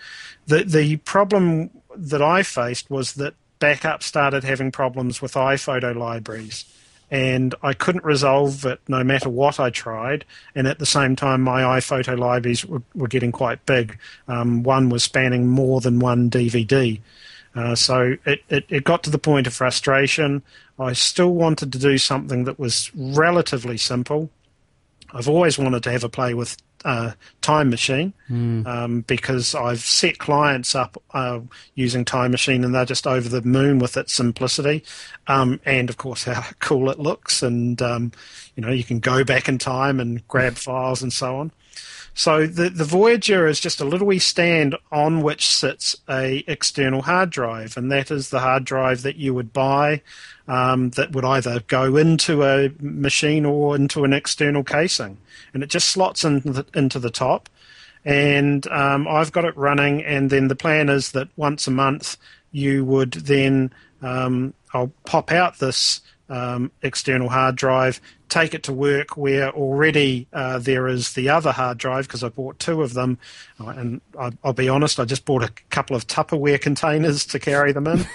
The the problem that I faced was that backup started having problems with iPhoto libraries and I couldn't resolve it no matter what I tried. And at the same time, my iPhoto libraries were, were getting quite big. Um, one was spanning more than one DVD. Uh, so it, it, it, got to the point of frustration. I still wanted to do something that was relatively simple. I've always wanted to have a play with uh, Time Machine mm. um, because I've set clients up uh, using Time Machine and they're just over the moon with its simplicity um, and, of course, how (laughs) cool it looks. And, um, you know, you can go back in time and grab files and so on. So the, the Voyager is just a little wee stand on which sits a external hard drive, and that is the hard drive that you would buy um, that would either go into a machine or into an external casing and it just slots into the, into the top. And um, I've got it running, and then the plan is that once a month you would then um, I'll pop out this um, external hard drive, take it to work where already uh, there is the other hard drive because I bought two of them. Uh, and I, will be honest, I just bought a couple of Tupperware containers to carry them in.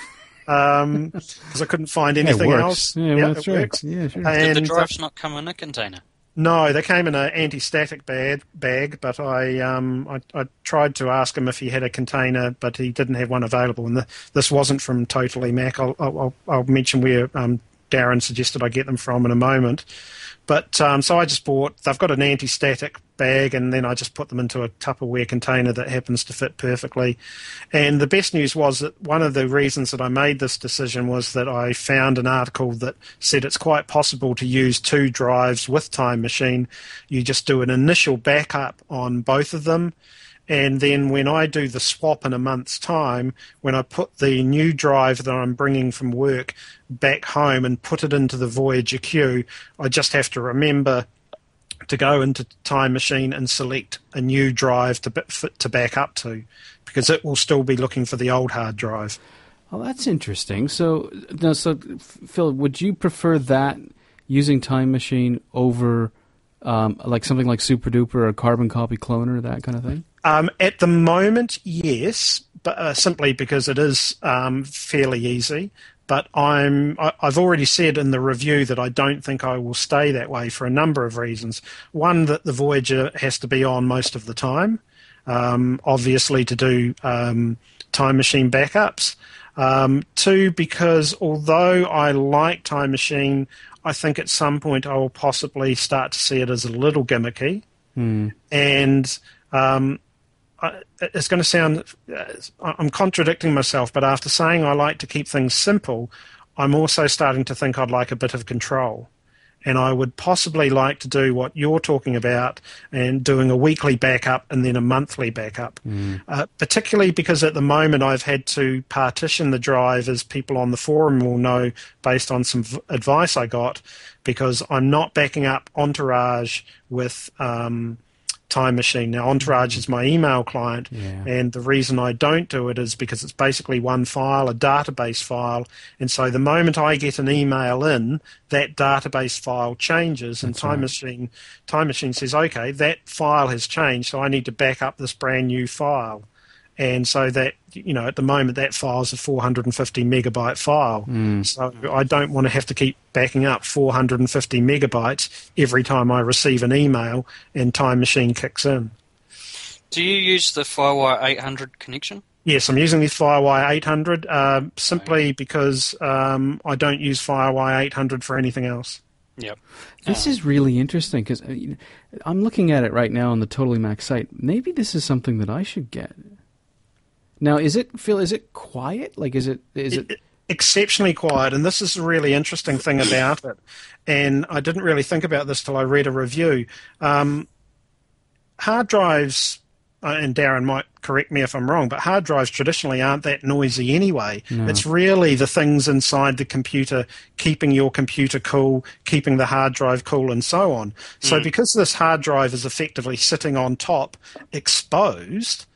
because (laughs) um, I couldn't find anything else. Yeah, yeah that's right. Works. Yeah, sure. And, Did the drives not come in a container? No, they came in an anti-static bag, bag but I, um, I, I tried to ask him if he had a container, but he didn't have one available. And the, this wasn't from Totally Mac. I'll, I'll, I'll mention where um, Darren suggested I get them from in a moment. But um, so I just bought. They've got an anti-static bag, and then I just put them into a Tupperware container that happens to fit perfectly. And the best news was that one of the reasons that I made this decision was that I found an article that said it's quite possible to use two drives with Time Machine. You just do an initial backup on both of them and then when I do the swap in a month's time, when I put the new drive that I'm bringing from work back home and put it into the Voyager Q, I just have to remember to go into Time Machine and select a new drive to to back up to, because it will still be looking for the old hard drive. Oh, that's interesting. So, no, so Phil, would you prefer that using Time Machine over um, like something like Super Duper or Carbon Copy Cloner, that kind of thing? Um, at the moment, yes, but uh, simply because it is um, fairly easy. But I'm I, I've already said in the review that I don't think I will stay that way for a number of reasons. One, that the Voyager has to be on most of the time, um, obviously to do um, time machine backups. Um, two, because although I like Time Machine, I think at some point I will possibly start to see it as a little gimmicky. Mm. And um, it's going to sound uh, I'm contradicting myself, but after saying I like to keep things simple, I'm also starting to think I'd like a bit of control. And I would possibly like to do what you're talking about and doing a weekly backup and then a monthly backup. Mm. Uh, particularly because at the moment I've had to partition the drive, as people on the forum will know, based on some v- advice I got, because I'm not backing up Entourage with. Um, Time Machine. Now, Entourage mm. is my email client, yeah. and the reason I don't do it is because it's basically one file, a database file, and so the moment I get an email in, that database file changes, and That's Time right. Machine Time Machine says, okay, that file has changed, so I need to back up this brand new file. And so that you know, at the moment that file is a 450 megabyte file. Mm. So I don't want to have to keep backing up 450 megabytes every time I receive an email and Time Machine kicks in. Do you use the Firewire 800 connection? Yes, I'm using the Firewire 800 uh, simply because um, I don't use Firewire 800 for anything else. Yep. This Um, is really interesting because I'm looking at it right now on the Totally Mac site. Maybe this is something that I should get. Now, is it Phil? Is it quiet? Like, is it? Is it? exceptionally quiet, and this is the really interesting thing about it. And I didn't really think about this till I read a review. Um, hard drives, uh, and Darren might correct me if I'm wrong, but hard drives traditionally aren't that noisy anyway. No. It's really the things inside the computer keeping your computer cool, keeping the hard drive cool, and so on. So, because this hard drive is effectively sitting on top, exposed,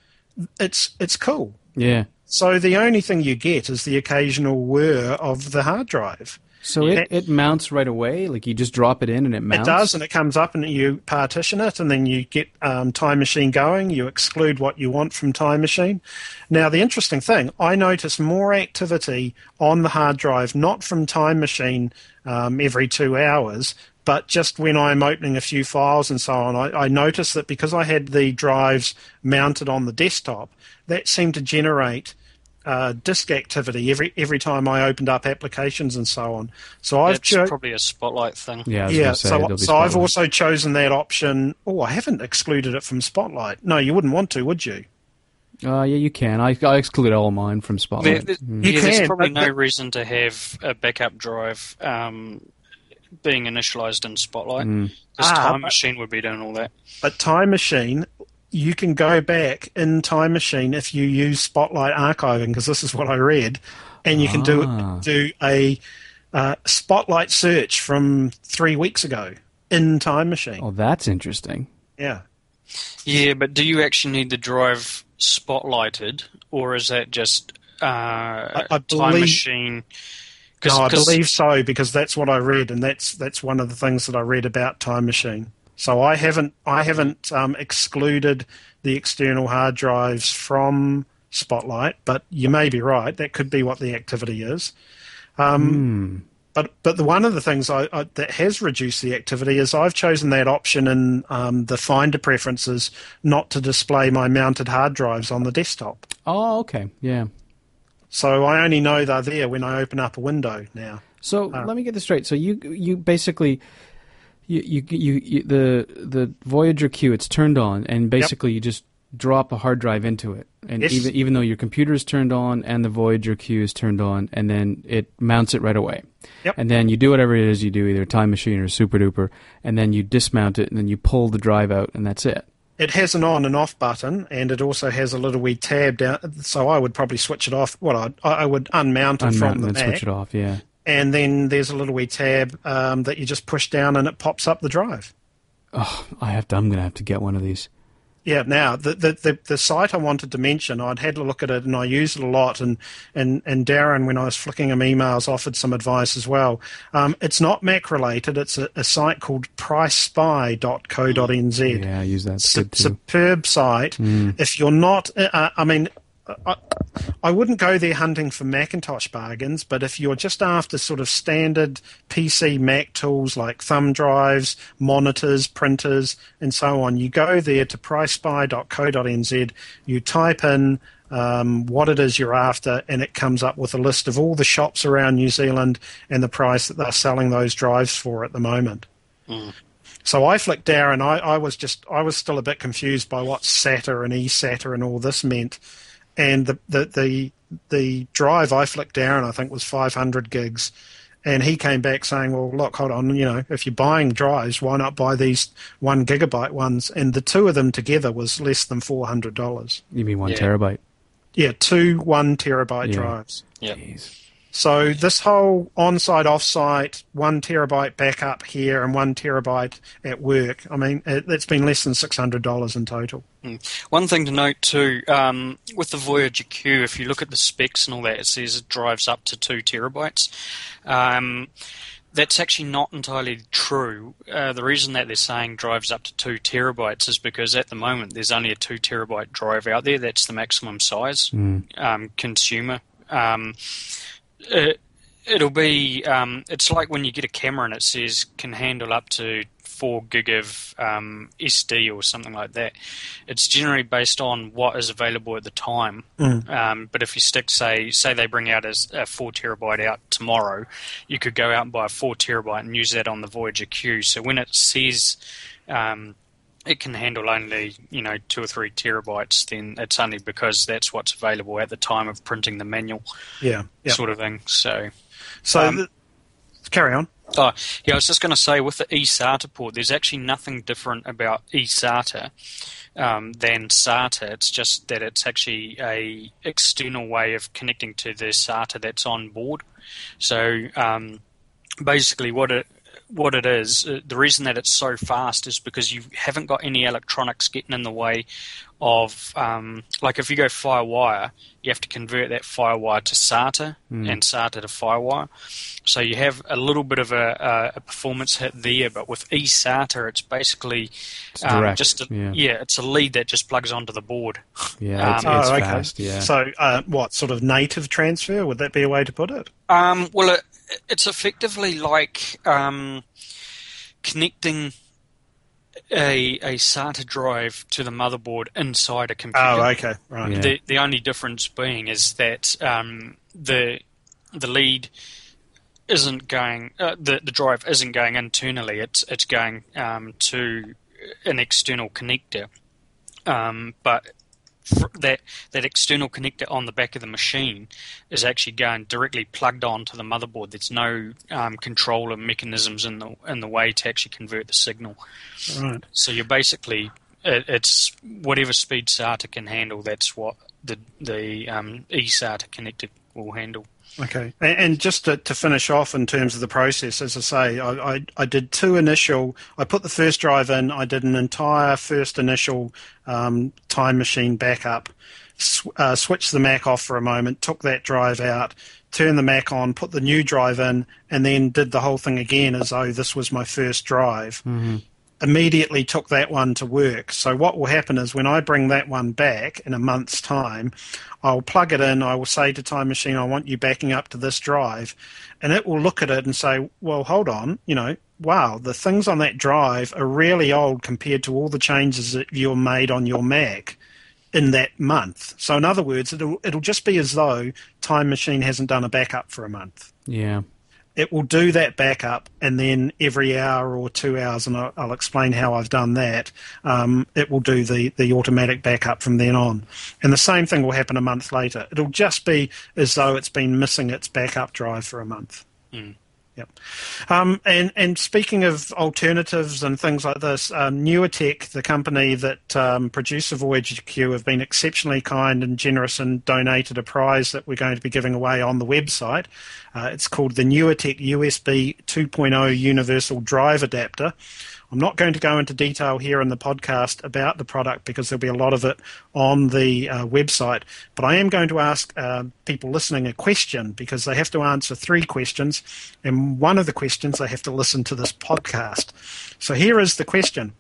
it's it's cool. Yeah. So the only thing you get is the occasional whir of the hard drive. So it, it mounts right away. Like you just drop it in and it mounts. It does, and it comes up, and you partition it, and then you get um, Time Machine going. You exclude what you want from Time Machine. Now, the interesting thing, I notice more activity on the hard drive, not from Time Machine um, every two hours, but just when I'm opening a few files and so on. I, I noticed that because I had the drives mounted on the desktop, that seemed to generate uh, disk activity every every time I opened up applications and so on. So I've That's cho- probably a spotlight thing. Yeah. Yeah, say, so, so I've also chosen that option. Oh, I haven't excluded it from Spotlight. No, you wouldn't want to, would you? Uh, yeah, you can. I, I exclude all mine from Spotlight. there- Mm. You yeah, there's probably no reason to have a backup drive um, being initialized in Spotlight. Mm. Because Ah, Time but- Machine would be doing all that. But Time Machine, you can go back in Time Machine if you use Spotlight archiving, because this is what I read, and you can Ah. do do a uh, Spotlight search from three weeks ago in Time Machine. Oh, that's interesting. Yeah. Yeah, but do you actually need the drive spotlighted, or is that just uh, I Time believe- Machine? No, I 'cause- believe so because that's what I read, and that's that's one of the things that I read about Time Machine. So I haven't I haven't um, excluded the external hard drives from Spotlight, but you may be right. That could be what the activity is. Um, but but the one of the things I, I, that has reduced the activity is I've chosen that option in um, the Finder preferences not to display my mounted hard drives on the desktop. Oh, okay, yeah. So I only know they're there when I open up a window now. So uh, let me get this straight. So you you basically you, you, you, you the the Voyager Q it's turned on and basically yep. you just drop a hard drive into it, and yes. even even though your computer is turned on and the Voyager Q is turned on, and then it mounts it right away. Yep. And then you do whatever it is you do, either Time Machine or Super Duper, and then you dismount it, and then you pull the drive out, and that's it. It has an on and off button, and it also has a little wee tab down. So I would probably switch it off. Well, I, I would unmount it unmount from the and Mac, switch it off. Yeah. And then there's a little wee tab um, that you just push down, and it pops up the drive. Oh, I have to. I'm going to have to get one of these. Yeah, now the, the, the site I wanted to mention, I'd had a look at it and I used it a lot, and and and Darren, when I was flicking him emails, offered some advice as well. Um, it's not Mac related. It's a, a site called PriceSpy.co.nz. Yeah, I use that. superb site. Mm. If you're not, uh, I mean, I, I wouldn't go there hunting for Macintosh bargains, but if you're just after sort of standard PC Mac tools like thumb drives, monitors, printers, and so on, you go there to pricespy.co.nz, you type in um, what it is you're after, and it comes up with a list of all the shops around New Zealand and the price that they're selling those drives for at the moment. Mm. So I flicked down, I, I was just I was still a bit confused by what SATA and eSATA and all this meant and the the the, the drive I flicked down I think was 500 gigs. And he came back saying, "Well, look, hold on. You know, if you're buying drives, why not buy these one gigabyte ones?" And the two of them together was less than four hundred dollars. You mean one yeah. terabyte? Yeah, two one terabyte yeah. drives. Yeah. So this whole on-site, off-site, one terabyte backup here and one terabyte at work. I mean, it, has been less than six hundred dollars in total. Mm. One thing to note too, um, with the Voyager Q, if you look at the specs and all that, it says it drives up to two terabytes. Um, that's actually not entirely true. Uh, the reason that they're saying drives up to two terabytes is because at the moment there's only a two terabyte drive out there. That's the maximum size mm. um, consumer. Um, it, will be. Um, it's like when you get a camera and it says can handle up to four gig of um, SD or something like that. It's generally based on what is available at the time. Mm. Um, but if you stick, say, say they bring out a, a, four terabyte out tomorrow, you could go out and buy a four terabyte and use that on the Voyager Q. So when it says um, it can handle only you know two or three terabytes, then it's only because that's what's available at the time of printing the manual. Yeah, yep. sort of thing. So, so um, the, carry on. Oh, yeah, I was just going to say with the eSATA port, there's actually nothing different about eSATA um, than SATA. It's just that it's actually a external way of connecting to the SATA that's on board. So um, basically, what it what it is, uh, the reason that it's so fast is because you haven't got any electronics getting in the way of, um, like if you go FireWire, you have to convert that FireWire to SATA mm. and SATA to FireWire. So you have a little bit of a, a performance hit there, but with eSATA, it's basically it's um, just a, yeah. yeah. it's a lead that just plugs onto the board. Yeah, it's, um, it's oh, okay. fast. Yeah. So uh, what sort of native transfer would that be a way to put it? Um, well, it, it's effectively like um, connecting a a SATA drive to the motherboard inside a computer. Oh, okay, right. Yeah. The the only difference being is that um, the the lead isn't going uh, the the drive isn't going internally. It's it's going um, to an external connector. Um, but that that external connector on the back of the machine is actually going directly plugged onto the motherboard. There's no um, controller mechanisms in the in the way to actually convert the signal. Right. So you're basically it, it's whatever speed SATA can handle. That's what the the um, eSATA connector will handle. Okay, and, just to, to, finish off in terms of the process, as I say, I, I, I, did two initial. I put the first drive in. I did an entire first initial um, time machine backup. Sw- uh, switched the Mac off for a moment, took that drive out, turned the Mac on, put the new drive in, and then did the whole thing again as though this was my first drive. Mm-hmm. Immediately took that one to work. So what will happen is when I bring that one back in a month's time, I'll plug it in. I will say to Time Machine, I want you backing up to this drive, and it will look at it and say, well, hold on, you know, wow, the things on that drive are really old compared to all the changes that you made on your Mac in that month. So in other words, it'll it'll just be as though Time Machine hasn't done a backup for a month. Yeah. It will do that backup, and then every hour or two hours, and I'll, I'll explain how I've done that. Um, it will do the the automatic backup from then on, and the same thing will happen a month later. It'll just be as though it's been missing its backup drive for a month. Mm. Yep. Um, and and speaking of alternatives and things like this, um, NewerTech, the company that um, produced the Voyager Q, have been exceptionally kind and generous and donated a prize that we're going to be giving away on the website. Uh, it's called the NewerTech USB 2.0 Universal Drive Adapter. I'm not going to go into detail here in the podcast about the product because there'll be a lot of it on the uh, website. But I am going to ask uh, people listening a question because they have to answer three questions. And one of the questions they have to listen to this podcast. So here is the question.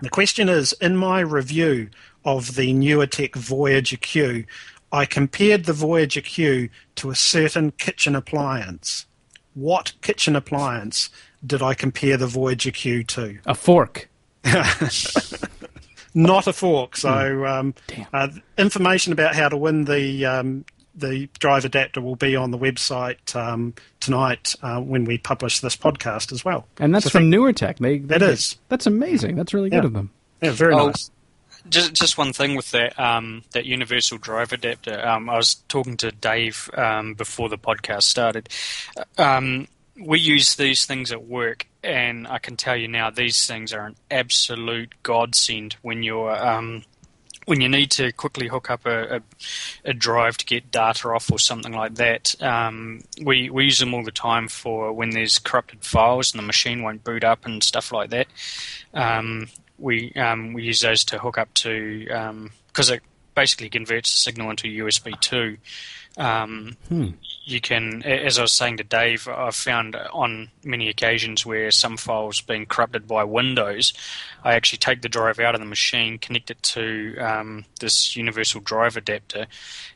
The question is In my review of the NewerTech Voyager Q, I compared the Voyager Q to a certain kitchen appliance. What kitchen appliance did I compare the Voyager Q to? A fork. (laughs) Not a fork. So, um, uh, information about how to win the um, the drive adapter will be on the website um, tonight uh, when we publish this podcast as well. And that's So from thank- NewerTech. They, they That is. That's amazing. That's really good of them. Yeah, very Oh, nice. Just, just one thing with that um, that universal drive adapter. Um, I was talking to Dave um, before the podcast started. Um, we use these things at work, and I can tell you now, these things are an absolute godsend when you're um, when you need to quickly hook up a, a, a drive to get data off or something like that. Um, we we use them all the time for when there's corrupted files and the machine won't boot up and stuff like that. Um, we um, we use those to hook up to because it basically converts the signal into USB two. Um, You can, as I was saying to Dave, I've found on many occasions where some files being corrupted by Windows, I actually take the drive out of the machine, connect it to um, this universal drive adapter,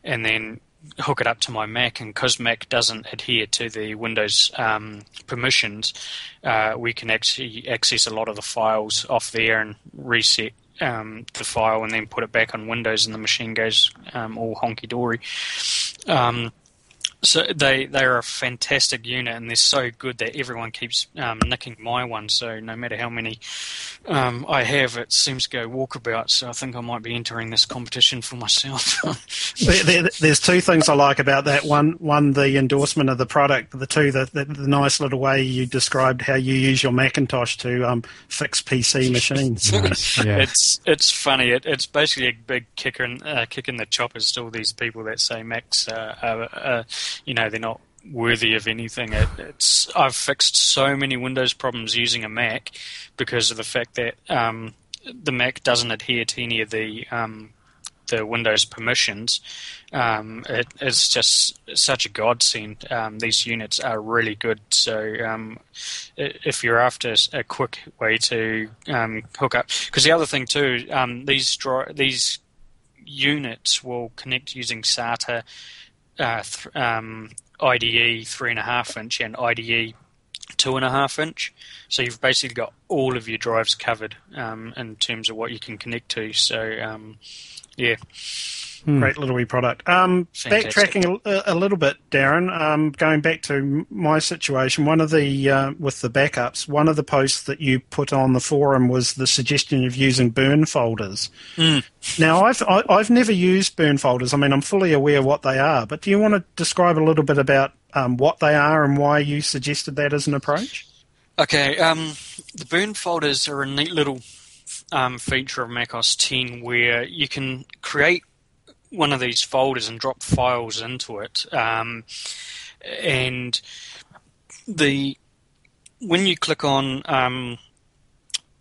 and then hook it up to my Mac. And because Mac doesn't adhere to the Windows um, permissions, uh, we can actually access a lot of the files off there and reset um, the file and then put it back on Windows, and the machine goes um, all honky dory. Um, so they they are a fantastic unit, and they're so good that everyone keeps um, nicking my one. So no matter how many um, I have, it seems to go walkabout. So I think I might be entering this competition for myself. (laughs) There- there- there's two things I like about that. One, one the endorsement of the product. The two, the, the, the nice little way you described how you use your Macintosh to um, fix PC machines. Nice. (laughs) Yeah. It's it's funny. It, it's basically a big kicker in, uh, kick in the choppers to all these people that say Macs, uh, are, uh, you know, they're not worthy of anything. It, it's I've fixed so many Windows problems using a Mac because of the fact that um, the Mac doesn't adhere to any of the um, the Windows permissions. Um, it, it's just such a godsend. Um, these units are really good. So um, if you're after a quick way to um, hook up, because the other thing too, these dri- these units will connect using SATA, uh, th- um, IDE three and a half inch, and IDE two and a half inch. So you've basically got all of your drives covered um, in terms of what you can connect to. So um, yeah, Great little wee product. Um, backtracking a, a little bit, Darren. Um, going back to my situation, one of the uh, with the backups, one of the posts that you put on the forum was the suggestion of using burn folders. Now, I've I, I've never used burn folders. I mean, I'm fully aware what they are, but do you want to describe a little bit about um, what they are and why you suggested that as an approach? Okay, um, the burn folders are a neat little um, feature of macOS 10 where you can create one of these folders and drop files into it. Um, and the when you click on um,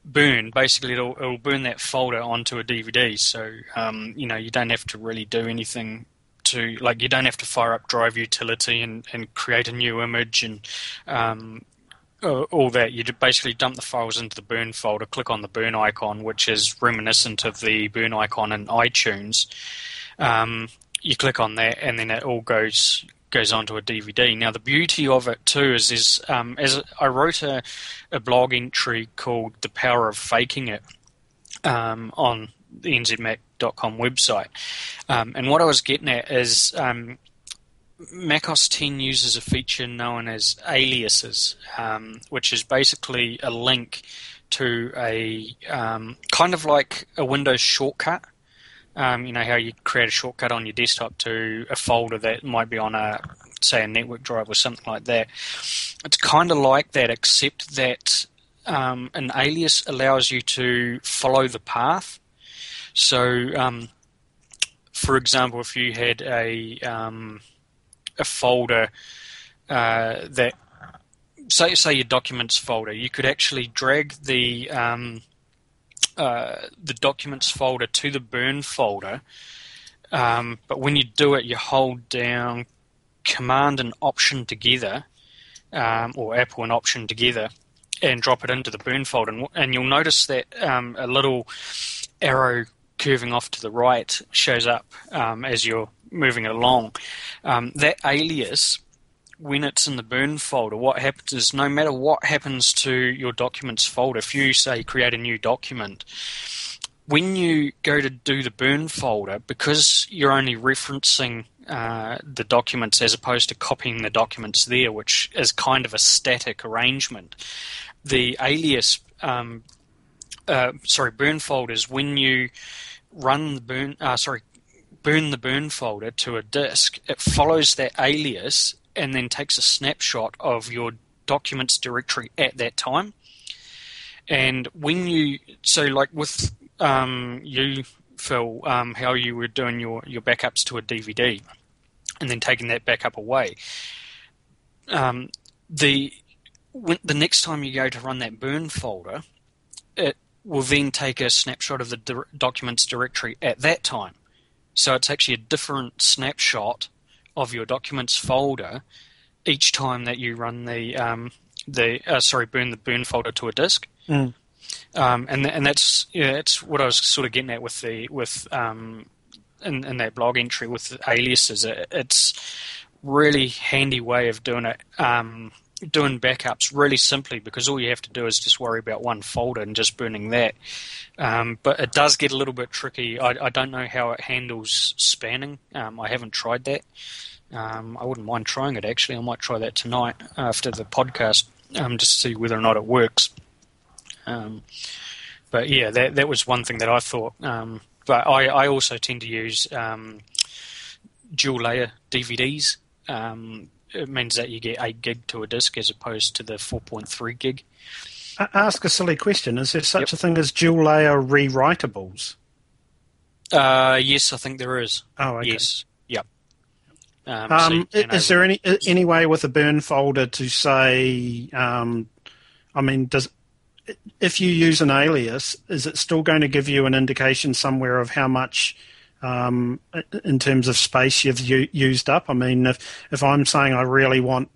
burn, basically it'll, it'll burn that folder onto a DVD. So um, you know you don't have to really do anything to like you don't have to fire up Drive Utility and, and create a new image and um, all that, you basically dump the files into the burn folder, click on the burn icon, which is reminiscent of the burn icon in iTunes. Um, you click on that, and then it all goes goes onto a DVD. Now, the beauty of it too is, is um, as I wrote a, a blog entry called "The Power of Faking It" um, on the nzmac.com website, um, and what I was getting at is um, macOS 10 uses a feature known as aliases, um, which is basically a link to a um, kind of like a Windows shortcut. Um, you know how you create a shortcut on your desktop to a folder that might be on a say a network drive or something like that. It's kind of like that, except that um, an alias allows you to follow the path. So, um, for example, if you had a um, a folder uh, that say say your documents folder, you could actually drag the um, uh, the documents folder to the burn folder. Um, but when you do it, you hold down Command and Option together, um, or Apple and Option together, and drop it into the burn folder. And, and you'll notice that um, a little arrow curving off to the right shows up um, as you're moving along. Um, that alias, when it's in the burn folder, what happens is no matter what happens to your documents folder, if you say create a new document, when you go to do the burn folder, because you're only referencing uh, the documents as opposed to copying the documents there, which is kind of a static arrangement, the alias, um, uh, sorry, burn folders, when you run the burn, uh, sorry, burn the burn folder to a disk, it follows that alias and then takes a snapshot of your documents directory at that time. And when you, so like with um, you, Phil, um, how you were doing your, your backups to a DVD and then taking that backup away, um, the when, the next time you go to run that burn folder, it will then take a snapshot of the di- documents directory at that time. So it's actually a different snapshot of your documents folder each time that you run the um, the uh, sorry burn the burn folder to a disk. Mm. Um, and and that's yeah, that's what I was sort of getting at with the with um, in, in that blog entry with aliases. It, it's really handy way of doing it. Um, doing backups really simply because all you have to do is just worry about one folder and just burning that. Um, but it does get a little bit tricky. I, I don't know how it handles spanning. Um, I haven't tried that. Um, I wouldn't mind trying it actually. I might try that tonight after the podcast um, just to see whether or not it works. Um, but yeah, that that was one thing that I thought. Um, but I, I also tend to use dual layer DVDs. Um, it means that you get 8 gig to a disk as opposed to the 4.3 gig. Ask a silly question. Is there such yep. a thing as dual layer rewritables? Uh, yes, I think there is. Oh, okay. Yes. Yep. Um, um, so is there any any way with a burn folder to say? Um, I mean, does if you use an alias, is it still going to give you an indication somewhere of how much um, in terms of space you've u- used up. I mean, if if I'm saying I really want,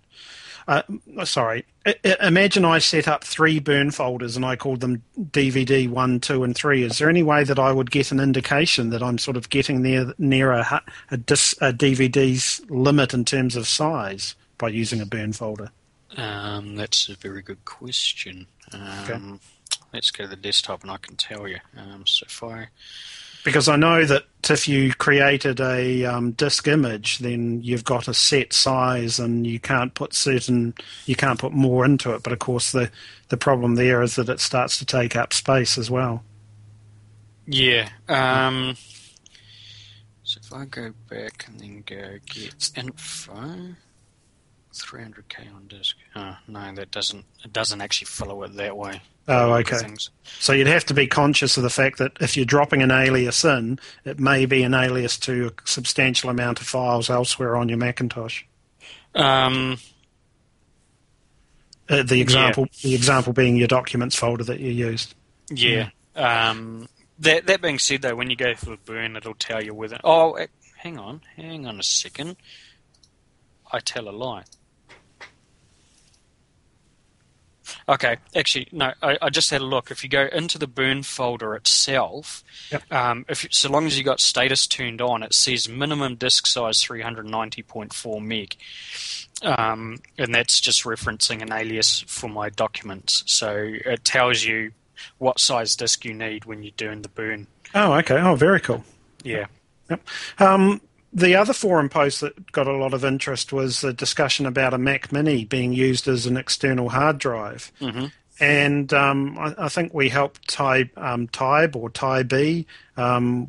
uh, sorry, I, imagine I set up three burn folders and I called them DVD one, two, and three. Is there any way that I would get an indication that I'm sort of getting near near a, a, dis, a DVD's limit in terms of size by using a burn folder? Um, that's a very good question. Um, okay. Let's go to the desktop and I can tell you. Um, so far because I know that if you created a um, disk image, then you've got a set size, and you can't put certain, you can't put more into it. But of course, the the problem there is that it starts to take up space as well. Yeah. Um, so if I go back and then go get info, 300k on disk. Oh, no, that doesn't. It doesn't actually follow it that way. Oh, okay. So you'd have to be conscious of the fact that if you're dropping an alias in, it may be an alias to a substantial amount of files elsewhere on your Macintosh. Um, uh, the example, yeah. the example being your documents folder that you used. Yeah. Um, that that being said, though, when you go for a burn, it'll tell you whether. Oh, hang on, hang on a second. I tell a lie. Okay, actually, no. I, I, just had a look. If you go into the burn folder itself, yep. um, if so long as you got status turned on, it says minimum disk size 390.4 meg, um, and that's just referencing an alias for my documents. So it tells you what size disk you need when you're doing the burn. Oh, okay. Oh, very cool. Yeah. Yep. Um, the other forum post that got a lot of interest was a discussion about a Mac Mini being used as an external hard drive. Mm-hmm. And um, I, I, think we helped Ty, um, Tybe or Tybe um,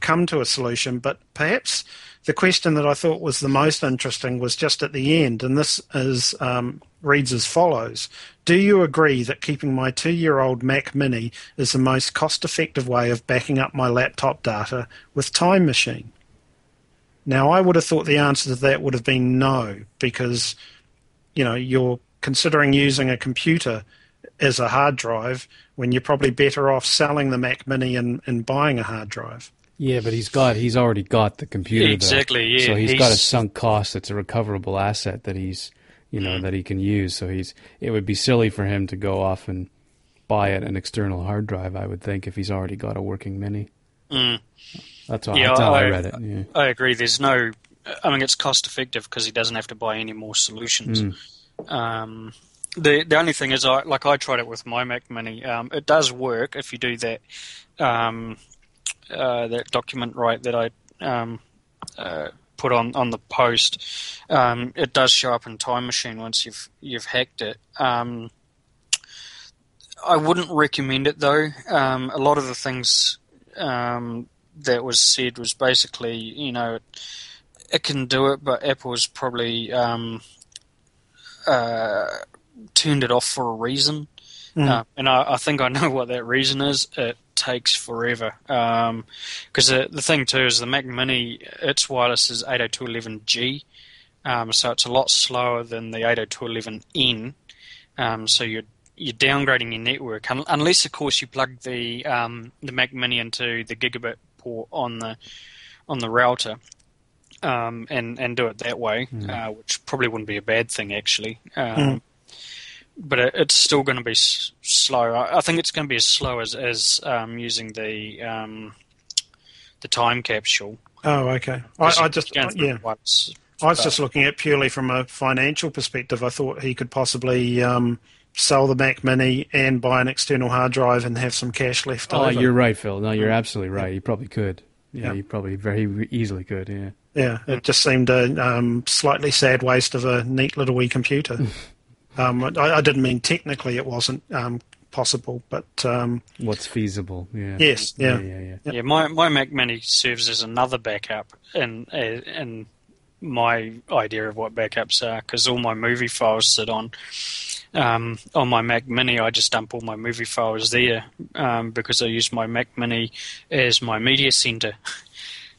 come to a solution, but perhaps the question that I thought was the most interesting was just at the end, and this is um, reads as follows: Do you agree that keeping my two-year-old Mac Mini is the most cost-effective way of backing up my laptop data with Time Machine? Now, I would have thought the answer to that would have been no, because you know you're considering using a computer as a hard drive when you're probably better off selling the Mac Mini and, and buying a hard drive. Yeah, but he's got he's already got the computer exactly. Though. Yeah, so he's, he's, got a sunk cost that's a recoverable asset that he's you know mm. that he can use. So he's it would be silly for him to go off and buy it an external hard drive. I would think if he's already got a working mini. Mm. That's how, yeah, that's I, I, read it. Yeah. I agree. There's no, I mean, it's cost effective because he doesn't have to buy any more solutions. Mm. Um, the the only thing is, I like I tried it with my Mac Mini. Um, it does work if you do that um, uh, that document right that I um, uh, put on, on the post. Um, it does show up in Time Machine once you've you've hacked it. Um, I wouldn't recommend it though. Um, a lot of the things um, that was said was basically, you know, it, it can do it, but Apple's probably um, uh, turned it off for a reason. Mm. Uh, and I, I, think I know what that reason is. It takes forever. Because um, the, the thing, too, is the Mac Mini, its wireless is 802.11g. Um, so it's a lot slower than the 802.11n. Um, so you're you're downgrading your network unless, of course, you plug the um, the Mac Mini into the gigabit port on the on the router, um, and and do it that way, mm. uh, which probably wouldn't be a bad thing actually. Mm. But it, it's still going to be s- slow. I, I, think it's going to be as slow as as um, using the um, the time capsule. Oh, okay. I, I just yeah. Once, I was just looking at purely from a financial perspective. I thought he could possibly um, sell the Mac Mini and buy an external hard drive and have some cash left oh, over. you're right, Phil. No, you're absolutely right. You probably could. Yeah, yeah. you probably very easily could. Yeah. Yeah, it just seemed a um, slightly sad waste of a neat little wee computer. (laughs) um, I, I, didn't mean technically it wasn't um, possible, but um, what's feasible? Yeah. Yes. Yeah. Yeah. Yeah. yeah. yeah my my Mac Mini serves as another backup, and and my idea of what backups are because all my movie files sit on um, on my Mac Mini, I just dump all my movie files there um, because I use my Mac Mini as my media center.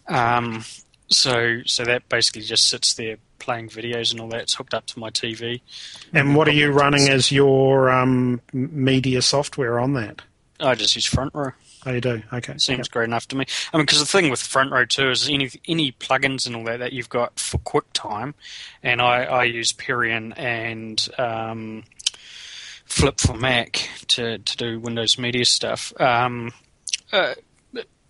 Um, so, so that basically just sits there playing videos and all that. It's hooked up to my TV. And what are you running as your um, media software on that? I just use Front Row. Oh, you do? Okay. Seems yep. great enough to me. I mean, because the thing with Front Row too is any any plugins and all that that you've got for QuickTime, and I, I use Perian and um, Flip4Mac to, to do Windows Media stuff. Um, uh,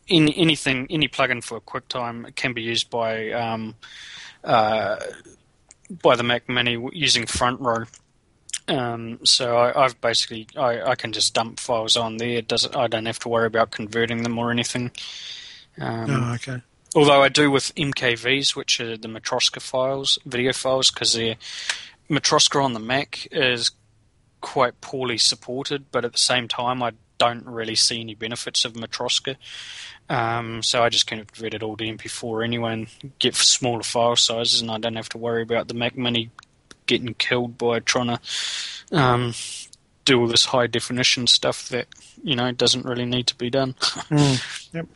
in anything, any plugin for QuickTime can be used by um, uh, by the Mac Mini using Front Row. Um, so I, have basically I, I, can just dump files on there. It doesn't I don't have to worry about converting them or anything. Um, oh, okay. Although I do with MKVs, which are the Matroska files, video files, because they're Matroska on the Mac is quite poorly supported, but at the same time, I don't really see any benefits of Matroska. Um, so I just convert it all to MP4 anyway and get smaller file sizes, and I don't have to worry about the Mac Mini getting killed by trying to um, do all this high definition stuff that you know doesn't really need to be done. mm, yep.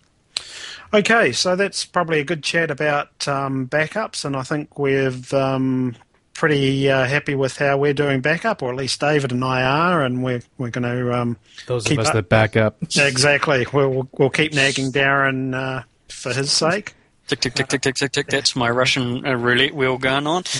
Okay, so that's probably a good chat about um, backups, and I think we've um, pretty uh, happy with how we're doing backup, or at least David and I are, and we're we're going to um, those of us up. that back up (laughs) exactly. We'll we'll keep nagging Darren uh, for his sake. Tick tick tick tick tick tick tick. That's my Russian uh, roulette wheel going on. (laughs)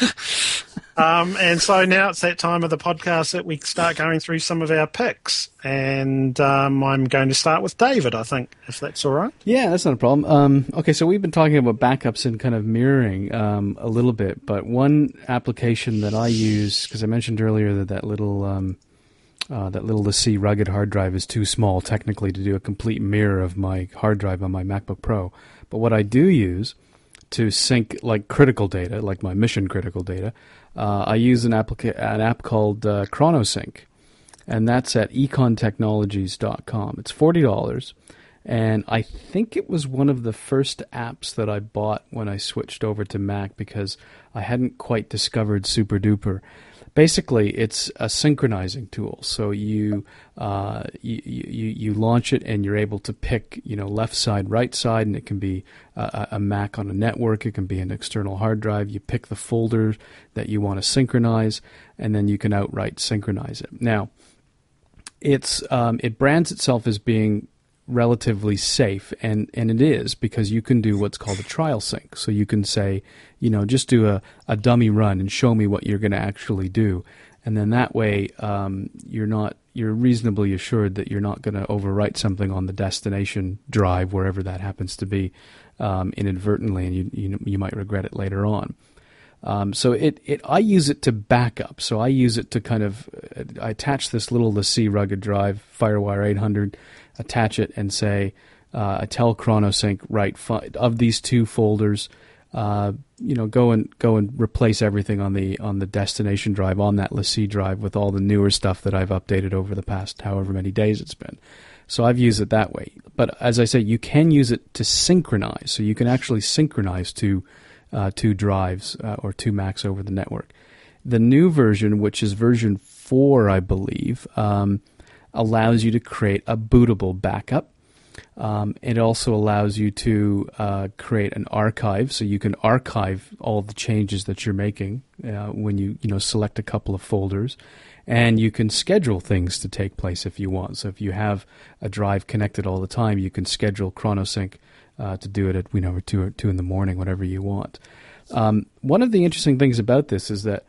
(laughs) Um, and so now it's that time of the podcast that we start going through some of our picks. And um, I'm going to start with David, I think, if that's all right. Yeah, that's not a problem. Um, okay, so we've been talking about backups and kind of mirroring um, a little bit, but one application that I use, because I mentioned earlier that that little. Um, uh, that little LaCie rugged hard drive is too small technically to do a complete mirror of my hard drive on my MacBook Pro. But what I do use to sync like critical data, like my mission critical data, uh, I use an, applica- an app called uh, ChronoSync, and that's at econtechnologies.com. It's forty dollars, and I think it was one of the first apps that I bought when I switched over to Mac because I hadn't quite discovered SuperDuper basically it's a synchronizing tool. So you, uh, you, you you launch it and you're able to pick you know left side, right side, and it can be a, a, Mac on a network. It can be an external hard drive. You pick the folder that you want to synchronize, and then you can outright synchronize it. Now, it's um, it brands itself as being relatively safe and and it is because you can do what's called a trial sync. So you can say you know just do a, a dummy run and show me what you're going to actually do. And then that way um, you're not you're reasonably assured that you're not going to overwrite something on the destination drive wherever that happens to be um, inadvertently and you, you you might regret it later on. Um, so it, it I use it to back up. So I use it to kind of I attach this little the LaCie rugged drive, FireWire 800, attach it and say, uh, tell ChronoSync, right, of these two folders, uh, you know, go and go and replace everything on the on the destination drive on that LaCie drive with all the newer stuff that I've updated over the past however many days it's been. So I've used it that way. But as I say, you can use it to synchronize. So you can actually synchronize two uh, two drives uh, or two Macs over the network. The new version, which is version four, I believe, um, allows you to create a bootable backup. Um, it also allows you to uh, create an archive, so you can archive all the changes that you're making uh, when you you know select a couple of folders, and you can schedule things to take place if you want. So if you have a drive connected all the time, you can schedule ChronoSync uh, to do it at you know two two in the morning, whatever you want. Um, one of the interesting things about this is that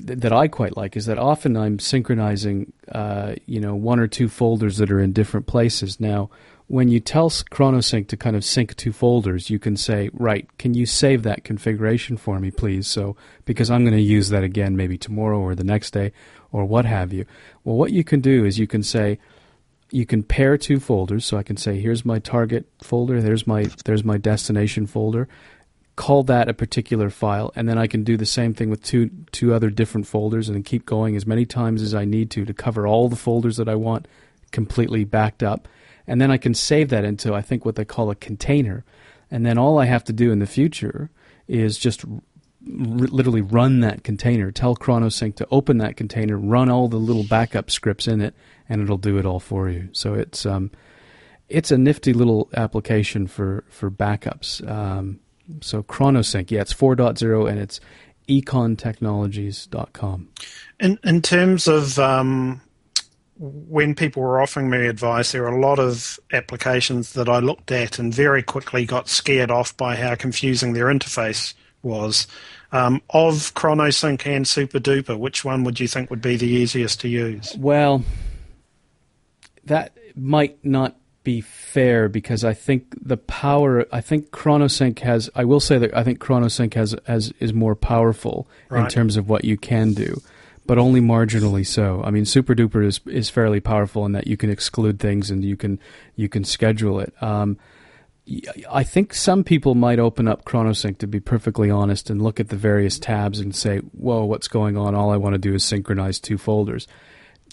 that I quite like is that often I'm synchronizing, uh, you know, one or two folders that are in different places. Now, when you tell ChronoSync to kind of sync two folders, you can say, right, can you save that configuration for me, please? So, because I'm going to use that again maybe tomorrow or the next day or what have you. Well, what you can do is you can say, you can pair two folders. So I can say, here's my target folder, there's my there's my destination folder call that a particular file, and then I can do the same thing with two two other different folders, and keep going as many times as I need to to cover all the folders that I want completely backed up, and then I can save that into I think what they call a container, and then all I have to do in the future is just r- literally run that container. Tell ChronoSync to open that container, run all the little backup scripts in it, and it'll do it all for you. So it's um, it's a nifty little application for for backups. Um, so ChronoSync, yeah, it's 4.0 and it's econtechnologies.com. In in terms of um, when people were offering me advice, there were a lot of applications that I looked at and very quickly got scared off by how confusing their interface was. Um, of ChronoSync and SuperDuper, which one would you think would be the easiest to use? Well, that might not be fair because I think the power. I think ChronoSync has. I will say that I think ChronoSync has has is more powerful right. in terms of what you can do, but only marginally so. I mean, SuperDuper is is fairly powerful in that you can exclude things and you can you can schedule it. Um, I think some people might open up ChronoSync to be perfectly honest and look at the various tabs and say, "Whoa, what's going on? All I want to do is synchronize two folders."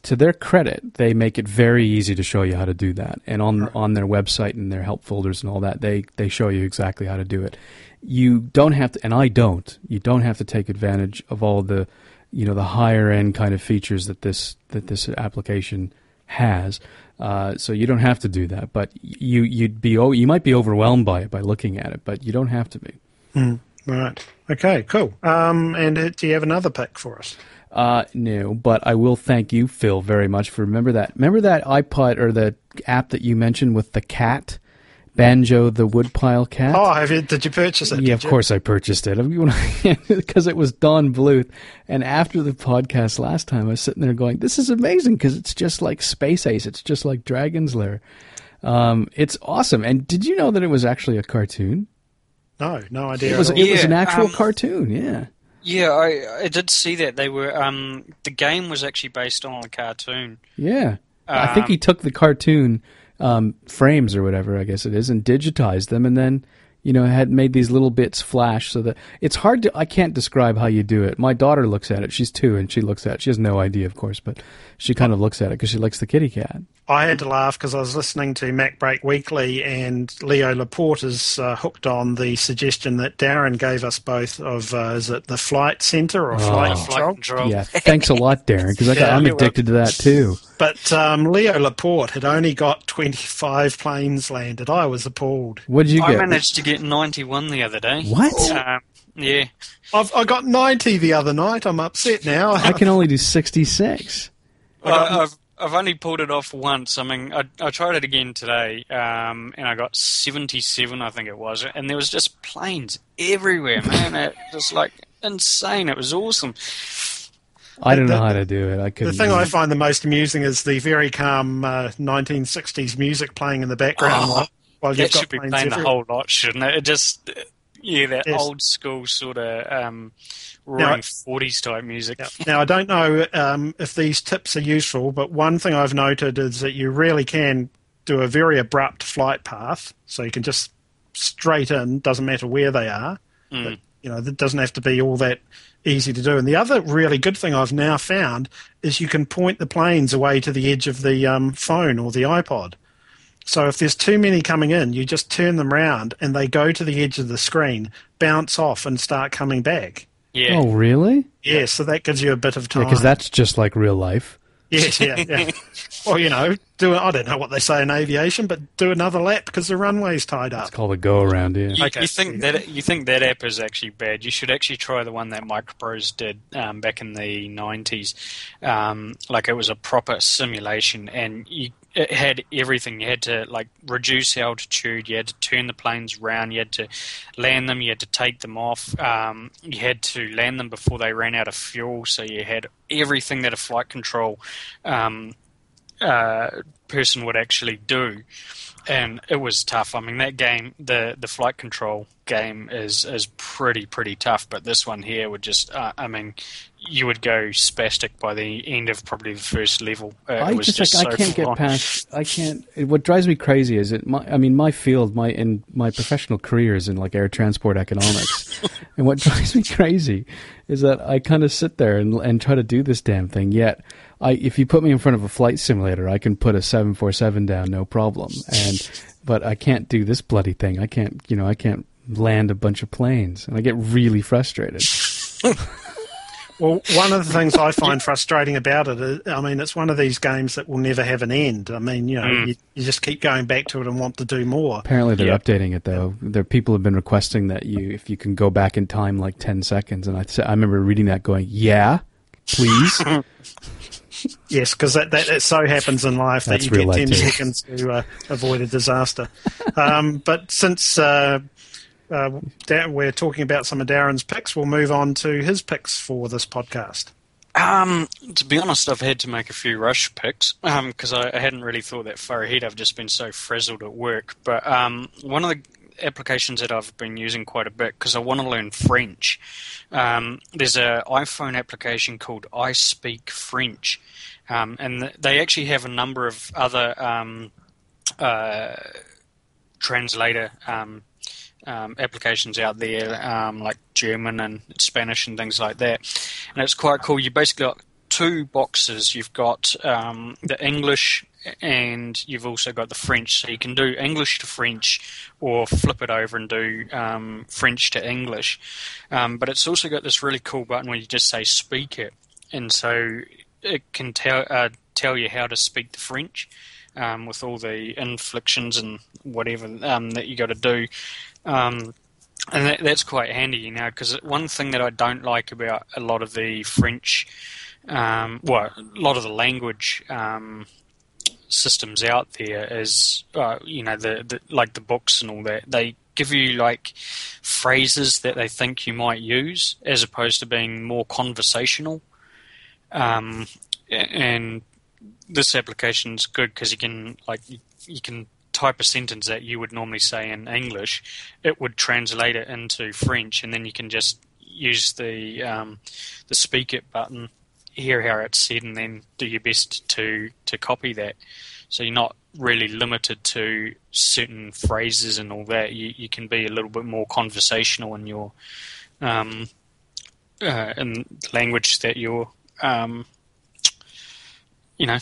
To their credit, they make it very easy to show you how to do that. And on right. on their website and their help folders and all that, they they show you exactly how to do it. You don't have to, and I don't. You don't have to take advantage of all the, you know, the higher end kind of features that this that this application has. Uh, so you don't have to do that, but you you'd be you might be overwhelmed by it by looking at it, but you don't have to be. Mm, right. Okay. Cool. Um, and uh, do you have another pick for us? Uh, no, but I will thank you, Phil, very much for remember that. Remember that iPod or the app that you mentioned with the cat Banjo the Woodpile Cat. Oh, have you, did you purchase it? Yeah, of you? course I purchased it (laughs) because it was Don Bluth. And after the podcast last time, I was sitting there going, "This is amazing because it's just like Space Ace. It's just like Dragon's Lair. Um, it's awesome." And did you know that it was actually a cartoon? No, no idea. It was. It all. was an actual um, cartoon. Yeah. Yeah, I, I did see that they were. Um, the game was actually based on the cartoon. Yeah. I think he took the cartoon um, frames or whatever, I guess it is, and digitized them, and then you know had made these little bits flash so that it's hard to. I can't describe how you do it. My daughter looks at it. She's two, and she looks at. it. She has no idea, of course, but she kind of looks at it because she likes the kitty cat. I had to laugh because I was listening to MacBreak Weekly and Leo Laporte is uh, hooked on the suggestion that Darren gave us both of, uh, is it the Flight Center or Flight Oh. Flight Control? control. Yeah, thanks a lot, Darren, because Yeah, I'm you're addicted to that too. But um, Leo Laporte had only got 25 planes landed. I was appalled. What did you I get? I managed to get 91 the other day. What? Um, yeah. I've, I got 90 the other night. I'm upset now. I can only do 66. I, I've I've only pulled it off once. I mean, I, I tried it again today, um, and I got seventy-seven, I think it was, and there was just planes everywhere, man. it was like insane. It was awesome. I don't know how to do it. I The couldn't. thing I find the most amusing is the very calm uh, 1960s music playing in the background Oh, while, while you've That got should be planes playing the whole lot, shouldn't it? It just, yeah, that Yes. old school sort of um, roaring forties type music. Yeah. Now, I don't know um, if these tips are useful, but one thing I've noted is that you really can do a very abrupt flight path, so you can just straight in, doesn't matter where they are. But, you know, that doesn't have to be all that easy to do. And the other really good thing I've now found is you can point the planes away to the edge of the um, phone or the iPod. So if there's too many coming in, you just turn them round and they go to the edge of the screen, bounce off, and start coming back. Yeah. Oh, really? Yeah, so that gives you a bit of time. Because that's just like real life. Yes, yeah, yeah. or (laughs) you know, do I don't know what they say in aviation, but do another lap because the runway's tied up. It's called a go around. Yeah. You, Okay. you think that you think that app is actually bad? You should actually try the one that MicroProse did um, back in the nineties. Um, like it was a proper simulation, and you, it had everything. You had to like reduce altitude. You had to turn the planes round. You had to land them. You had to take them off. Um, you had to land them before they ran out of fuel. So you had everything that a flight control um, uh, person would actually do and it was tough. I mean, that game, the the flight control game, is is pretty pretty tough. But this one here would just, uh, I mean, you would go spastic by the end of probably the first level. Uh, I it was just, just, like, I can't get on. past. I can't. it- What drives me crazy is it. My, I mean, my field, my in my professional career is in like air transport economics, (laughs) and what (laughs) drives me crazy is that I kind of sit there and and try to do this damn thing. Yet, I if you put me in front of a flight simulator, I can put a seven four seven down, no problem. And but I can't do this bloody thing. I can't. You know, I can't land a bunch of planes, and I get really frustrated. (laughs) Well, one of the things I find frustrating about it is, I mean, it's one of these games that will never have an end. I mean, you know, mm. you, you just keep going back to it and want to do more. Apparently, they're Yeah. updating it though. There, people have been requesting that you, if you can go back in time like ten seconds, and I, sa- I remember reading that, going, "Yeah, please." (laughs) Yes, because that, that, that so happens in life that That's you get 10 too. seconds to uh, avoid a disaster. um, but since uh, uh, Da- we're talking about some of Darren's picks, we'll move on to his picks for this podcast. Um, to be honest, I've had to make a few rush picks because I, I hadn't really thought that far ahead. I've just been so frazzled at work. But um, one of the applications that I've been using quite a bit because I want to learn French. Um, there's a iPhone application called I Speak French, um, and they actually have a number of other um, uh, translator um, um, applications out there, um, like German and Spanish and things like that. And it's quite cool. You basically got two boxes. You've got the English and you've also got the French. So you can do English to French or flip it over and do um, French to English. Um, but it's also got this really cool button where you just say speak it. And so it can tell uh, tell you how to speak the French um, with all the inflections and whatever um, that you got to do. Um, and that, that's quite handy, you know, because one thing that I don't like about a lot of the French, um, well, a lot of the language systems out there is, uh, you know, the, the like the books and all that. They give you like phrases that they think you might use, as opposed to being more conversational. Um, and this application is good because you can like you, you can type a sentence that you would normally say in English, it would translate it into French, and then you can just use the um, the speak it button, hear how it's said, and then do your best to to copy that. So you're not really limited to certain phrases and all that. You you can be a little bit more conversational in your um, uh, in language that you're um, you know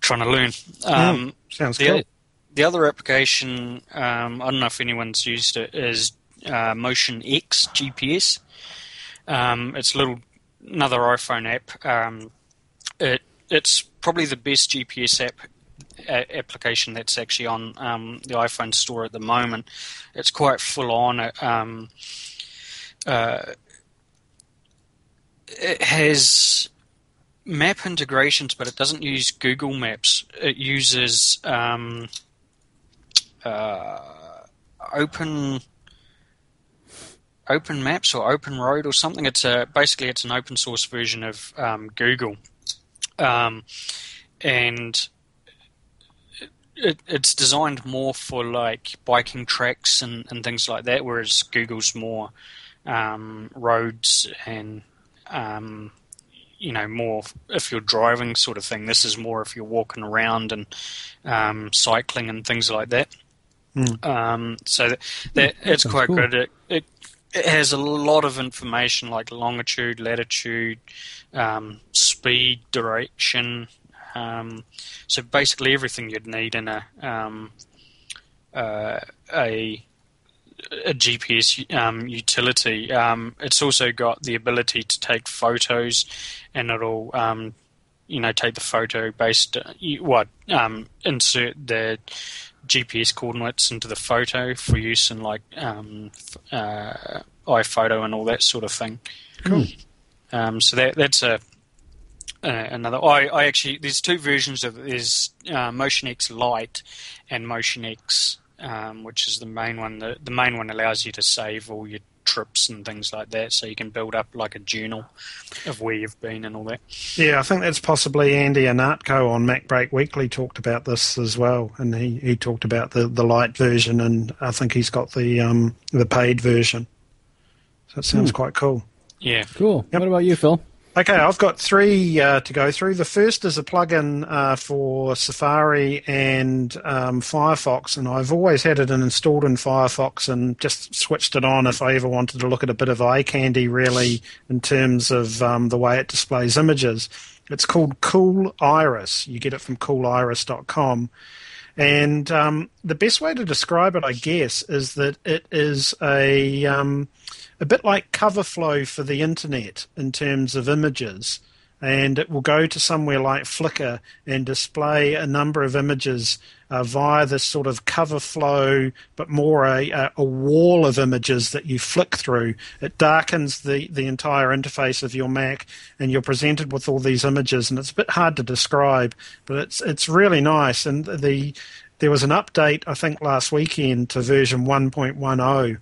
trying to learn. Um, Sounds the, cool. the other application, um, I don't know if anyone's used it, is uh, MotionX GPS. Um, it's a little another iPhone app. Um, it it's probably the best GPS app a- application that's actually on um, the iPhone store at the moment. It's quite full on. It, um, uh, it has map integrations, but it doesn't use Google Maps. It uses um, uh, Open Open Maps or Open Road or something. It's a basically it's an open source version of um, Google, um, and it, it's designed more for like biking tracks and, and things like that, whereas Google's more um, roads and um, you know more if you're driving sort of thing. This is more if you're walking around and um, cycling and things like that. Mm. Um, so that, that it's quite cool. good. It, it it has a lot of information like longitude, latitude, um, speed, direction. Um, so basically everything you'd need in a um, uh, a a GPS um, utility. Um, it's also got the ability to take photos, and it'll um, you know take the photo based you, what um, insert the GPS coordinates into the photo for use in like um, f- uh, iPhoto and all that sort of thing. Cool. Um, so that that's a uh, another. I, I actually there's two versions of it. There's uh, MotionX Lite and MotionX, um, which is the main one. The, the main one allows you to save all your trips and things like that, so you can build up like a journal of where you've been and all that. Yeah, I think that's possibly Andy Ihnatko on MacBreak Weekly talked about this as well, and he, he talked about the, the light version, and I think he's got the um, the paid version. So it sounds quite cool. Yeah. Cool. Yep. What about you, Phil? Okay, I've got three uh, to go through. The first is a plugin uh, for Safari and um, Firefox, and I've always had it installed in Firefox and just switched it on if I ever wanted to look at a bit of eye candy, really, in terms of um, the way it displays images. It's called Cooliris. You get it from cooliris.com. And um, the best way to describe it, I guess, is that it is a um, a bit like cover flow for the internet in terms of images. And it will go to somewhere like Flickr and display a number of images uh, via this sort of cover flow, but more a, a, wall of images that you flick through. It darkens the, the entire interface of your Mac, and you're presented with all these images. And it's a bit hard to describe, but it's it's really nice. And the there was an update I think last weekend to version 1.10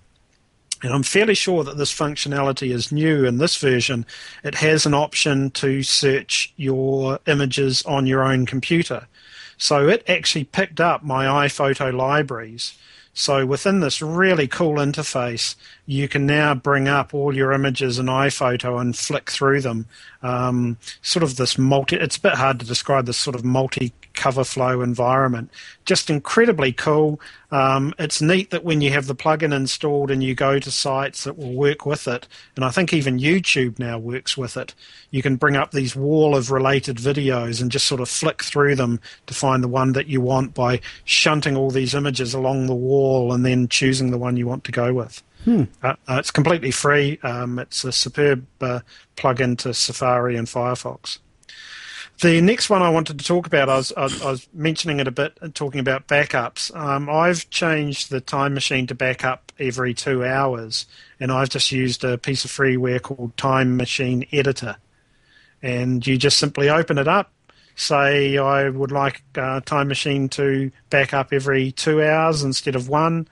and I'm fairly sure that this functionality is new in this version. It has an option to search your images on your own computer. So it actually picked up my iPhoto libraries. So within this really cool interface, you can now bring up all your images in iPhoto and flick through them. Um, sort of this multi, it's a bit hard to describe this sort of multi cover flow environment. Just incredibly cool. Um, it's neat that when you have the plugin installed and you go to sites that will work with it, and I think even YouTube now works with it, you can bring up these wall of related videos and just sort of flick through them to find the one that you want by shunting all these images along the wall and then choosing the one you want to go with. Uh, uh, it's completely free. Um, it's a superb uh, plug-in to Safari and Firefox. The next one I wanted to talk about, I was, I was, mentioning it a bit, uh, talking about backups. Um, I've changed the time machine to backup every two hours, and I've just used a piece of freeware called Time Machine Editor. And you just simply open it up, say I would like uh, Time Machine to back up every two hours instead of one.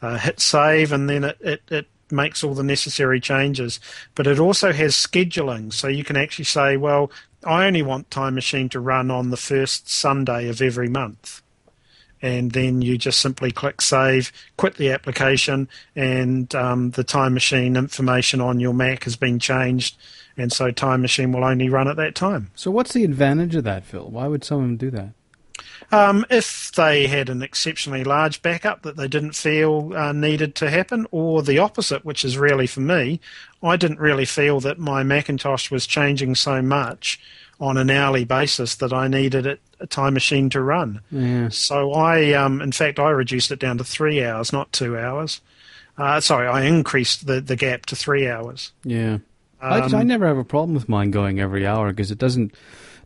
Uh, hit save, and then it, it, it makes all the necessary changes. But it also has scheduling, so you can actually say, well, I only want Time Machine to run on the first Sunday of every month. And then you just simply click save, quit the application, and um, the Time Machine information on your Mac has been changed. And so Time Machine will only run at that time. So, what's the advantage of that, Phil? Why would someone do that? Um, if they had an exceptionally large backup that they didn't feel uh, needed to happen, or the opposite, which is really for me, I didn't really feel that my Macintosh was changing so much on an hourly basis that I needed it, a time machine to run. Yeah. So I, um, in fact, I reduced it down to three hours, not two hours. Uh, sorry, I increased the, the gap to three hours. Yeah. I, Um, I never have a problem with mine going every hour because it doesn't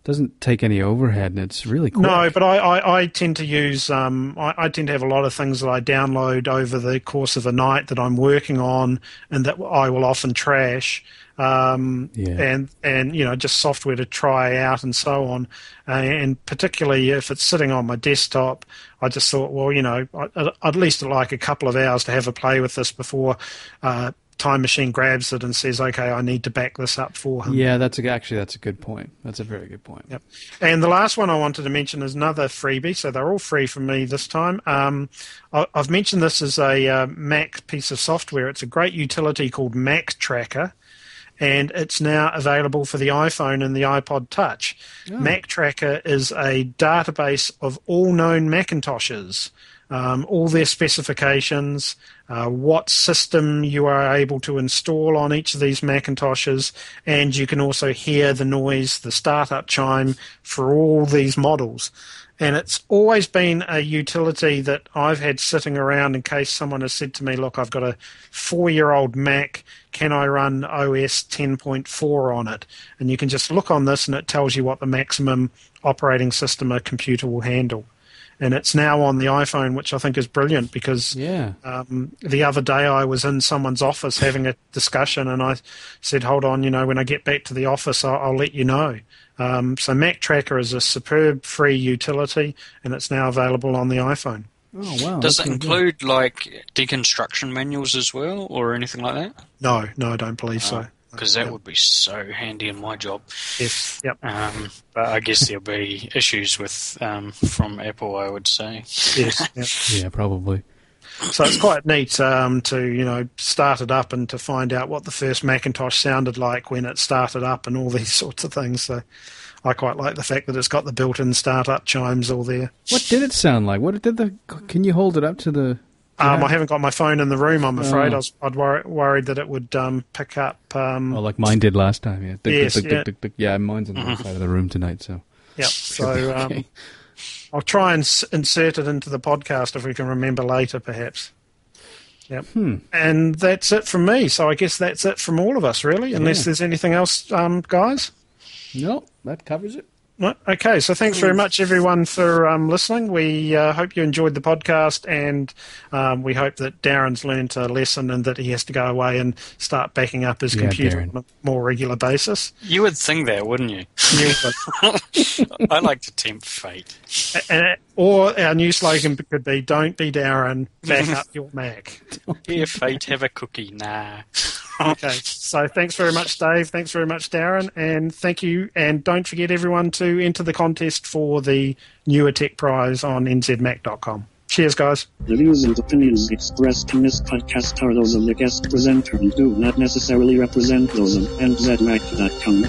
doesn't take any overhead and it's really quick. No, but I, I, I tend to use um, I, I tend to have a lot of things that I download over the course of a night that I'm working on and that I will often trash. Um, Yeah. and and you know just software to try out and so on, uh, and particularly if it's sitting on my desktop, I just thought, well, you know, I, I'd at least like a couple of hours to have a play with this before uh, Time Machine grabs it and says, okay, I need to back this up for him. Yeah, that's a, actually that's a good point. That's a very good point. Yep. And the last one I wanted to mention is another freebie. So they're all free from me this time. Um, I, I've mentioned this as a uh, Mac piece of software. It's a great utility called Mactracker, and it's now available for the iPhone and the iPod Touch. Mactracker is a database of all known Macintoshes. Um, all their specifications, uh, what system you are able to install on each of these Macintoshes, and you can also hear the noise, the startup chime for all these models. And it's always been a utility that I've had sitting around in case someone has said to me, Look, I've got a four year old Mac. Can I run OS 10.4 on it? And you can just look on this and it tells you what the maximum operating system a computer will handle. And it's now on the iPhone, which I think is brilliant because Yeah. um, the other day I was in someone's office having a discussion, and I said, "Hold on, you know, when I get back to the office, I'll, I'll let you know." Um, so Mactracker is a superb free utility, and it's now available on the iPhone. Oh wow. Does it really good. include like deconstruction manuals as well, or anything like that? No, no, I don't believe so. Because that would be so handy in my job. Yes, yep, Um, but I guess there'll be issues with um, from Apple, I would say. yes. (laughs) yep. Yeah, probably. So it's quite neat um, to you know start it up and to find out what the first Macintosh sounded like when it started up and all these (laughs) sorts of things. So I quite like the fact that it's got the built-in startup chimes all there. What did it sound like? What did the? Can you hold it up to the? Um, Yeah. I haven't got my phone in the room. I'm afraid Oh. I was I'd wor- worried that it would um, pick up. Um, Oh, like mine did last time. Yeah. Tick, Yes, tick, yeah. tick. Yeah, mine's on the other side of the room tonight. So. yeah, (laughs) so um, Okay. I'll try and s- insert it into the podcast if we can remember later, perhaps. Yep. Hmm. And that's it from me. So I guess that's it from all of us, really. Unless Yeah. there's anything else, um, guys. No, that covers it. No? Okay, so thanks very much, everyone, for um, listening. We uh, hope you enjoyed the podcast, and um, we hope that Darren's learned a lesson and that he has to go away and start backing up his Yeah, computer Darren. on a more regular basis. You would think that, wouldn't you? (laughs) I like to tempt fate. Uh, or our new slogan could be "Don't be Darren, back up your Mac." (laughs) Here, fate, have a cookie. Nah. (laughs) Okay, so thanks very much, Dave. Thanks very much, Darren, and thank you. And don't forget, everyone, to enter the contest for the NewerTech prize on nzmac.com. Cheers, guys. The views and opinions expressed in this podcast are those of the guest presenter and do not necessarily represent those of nzmac.com.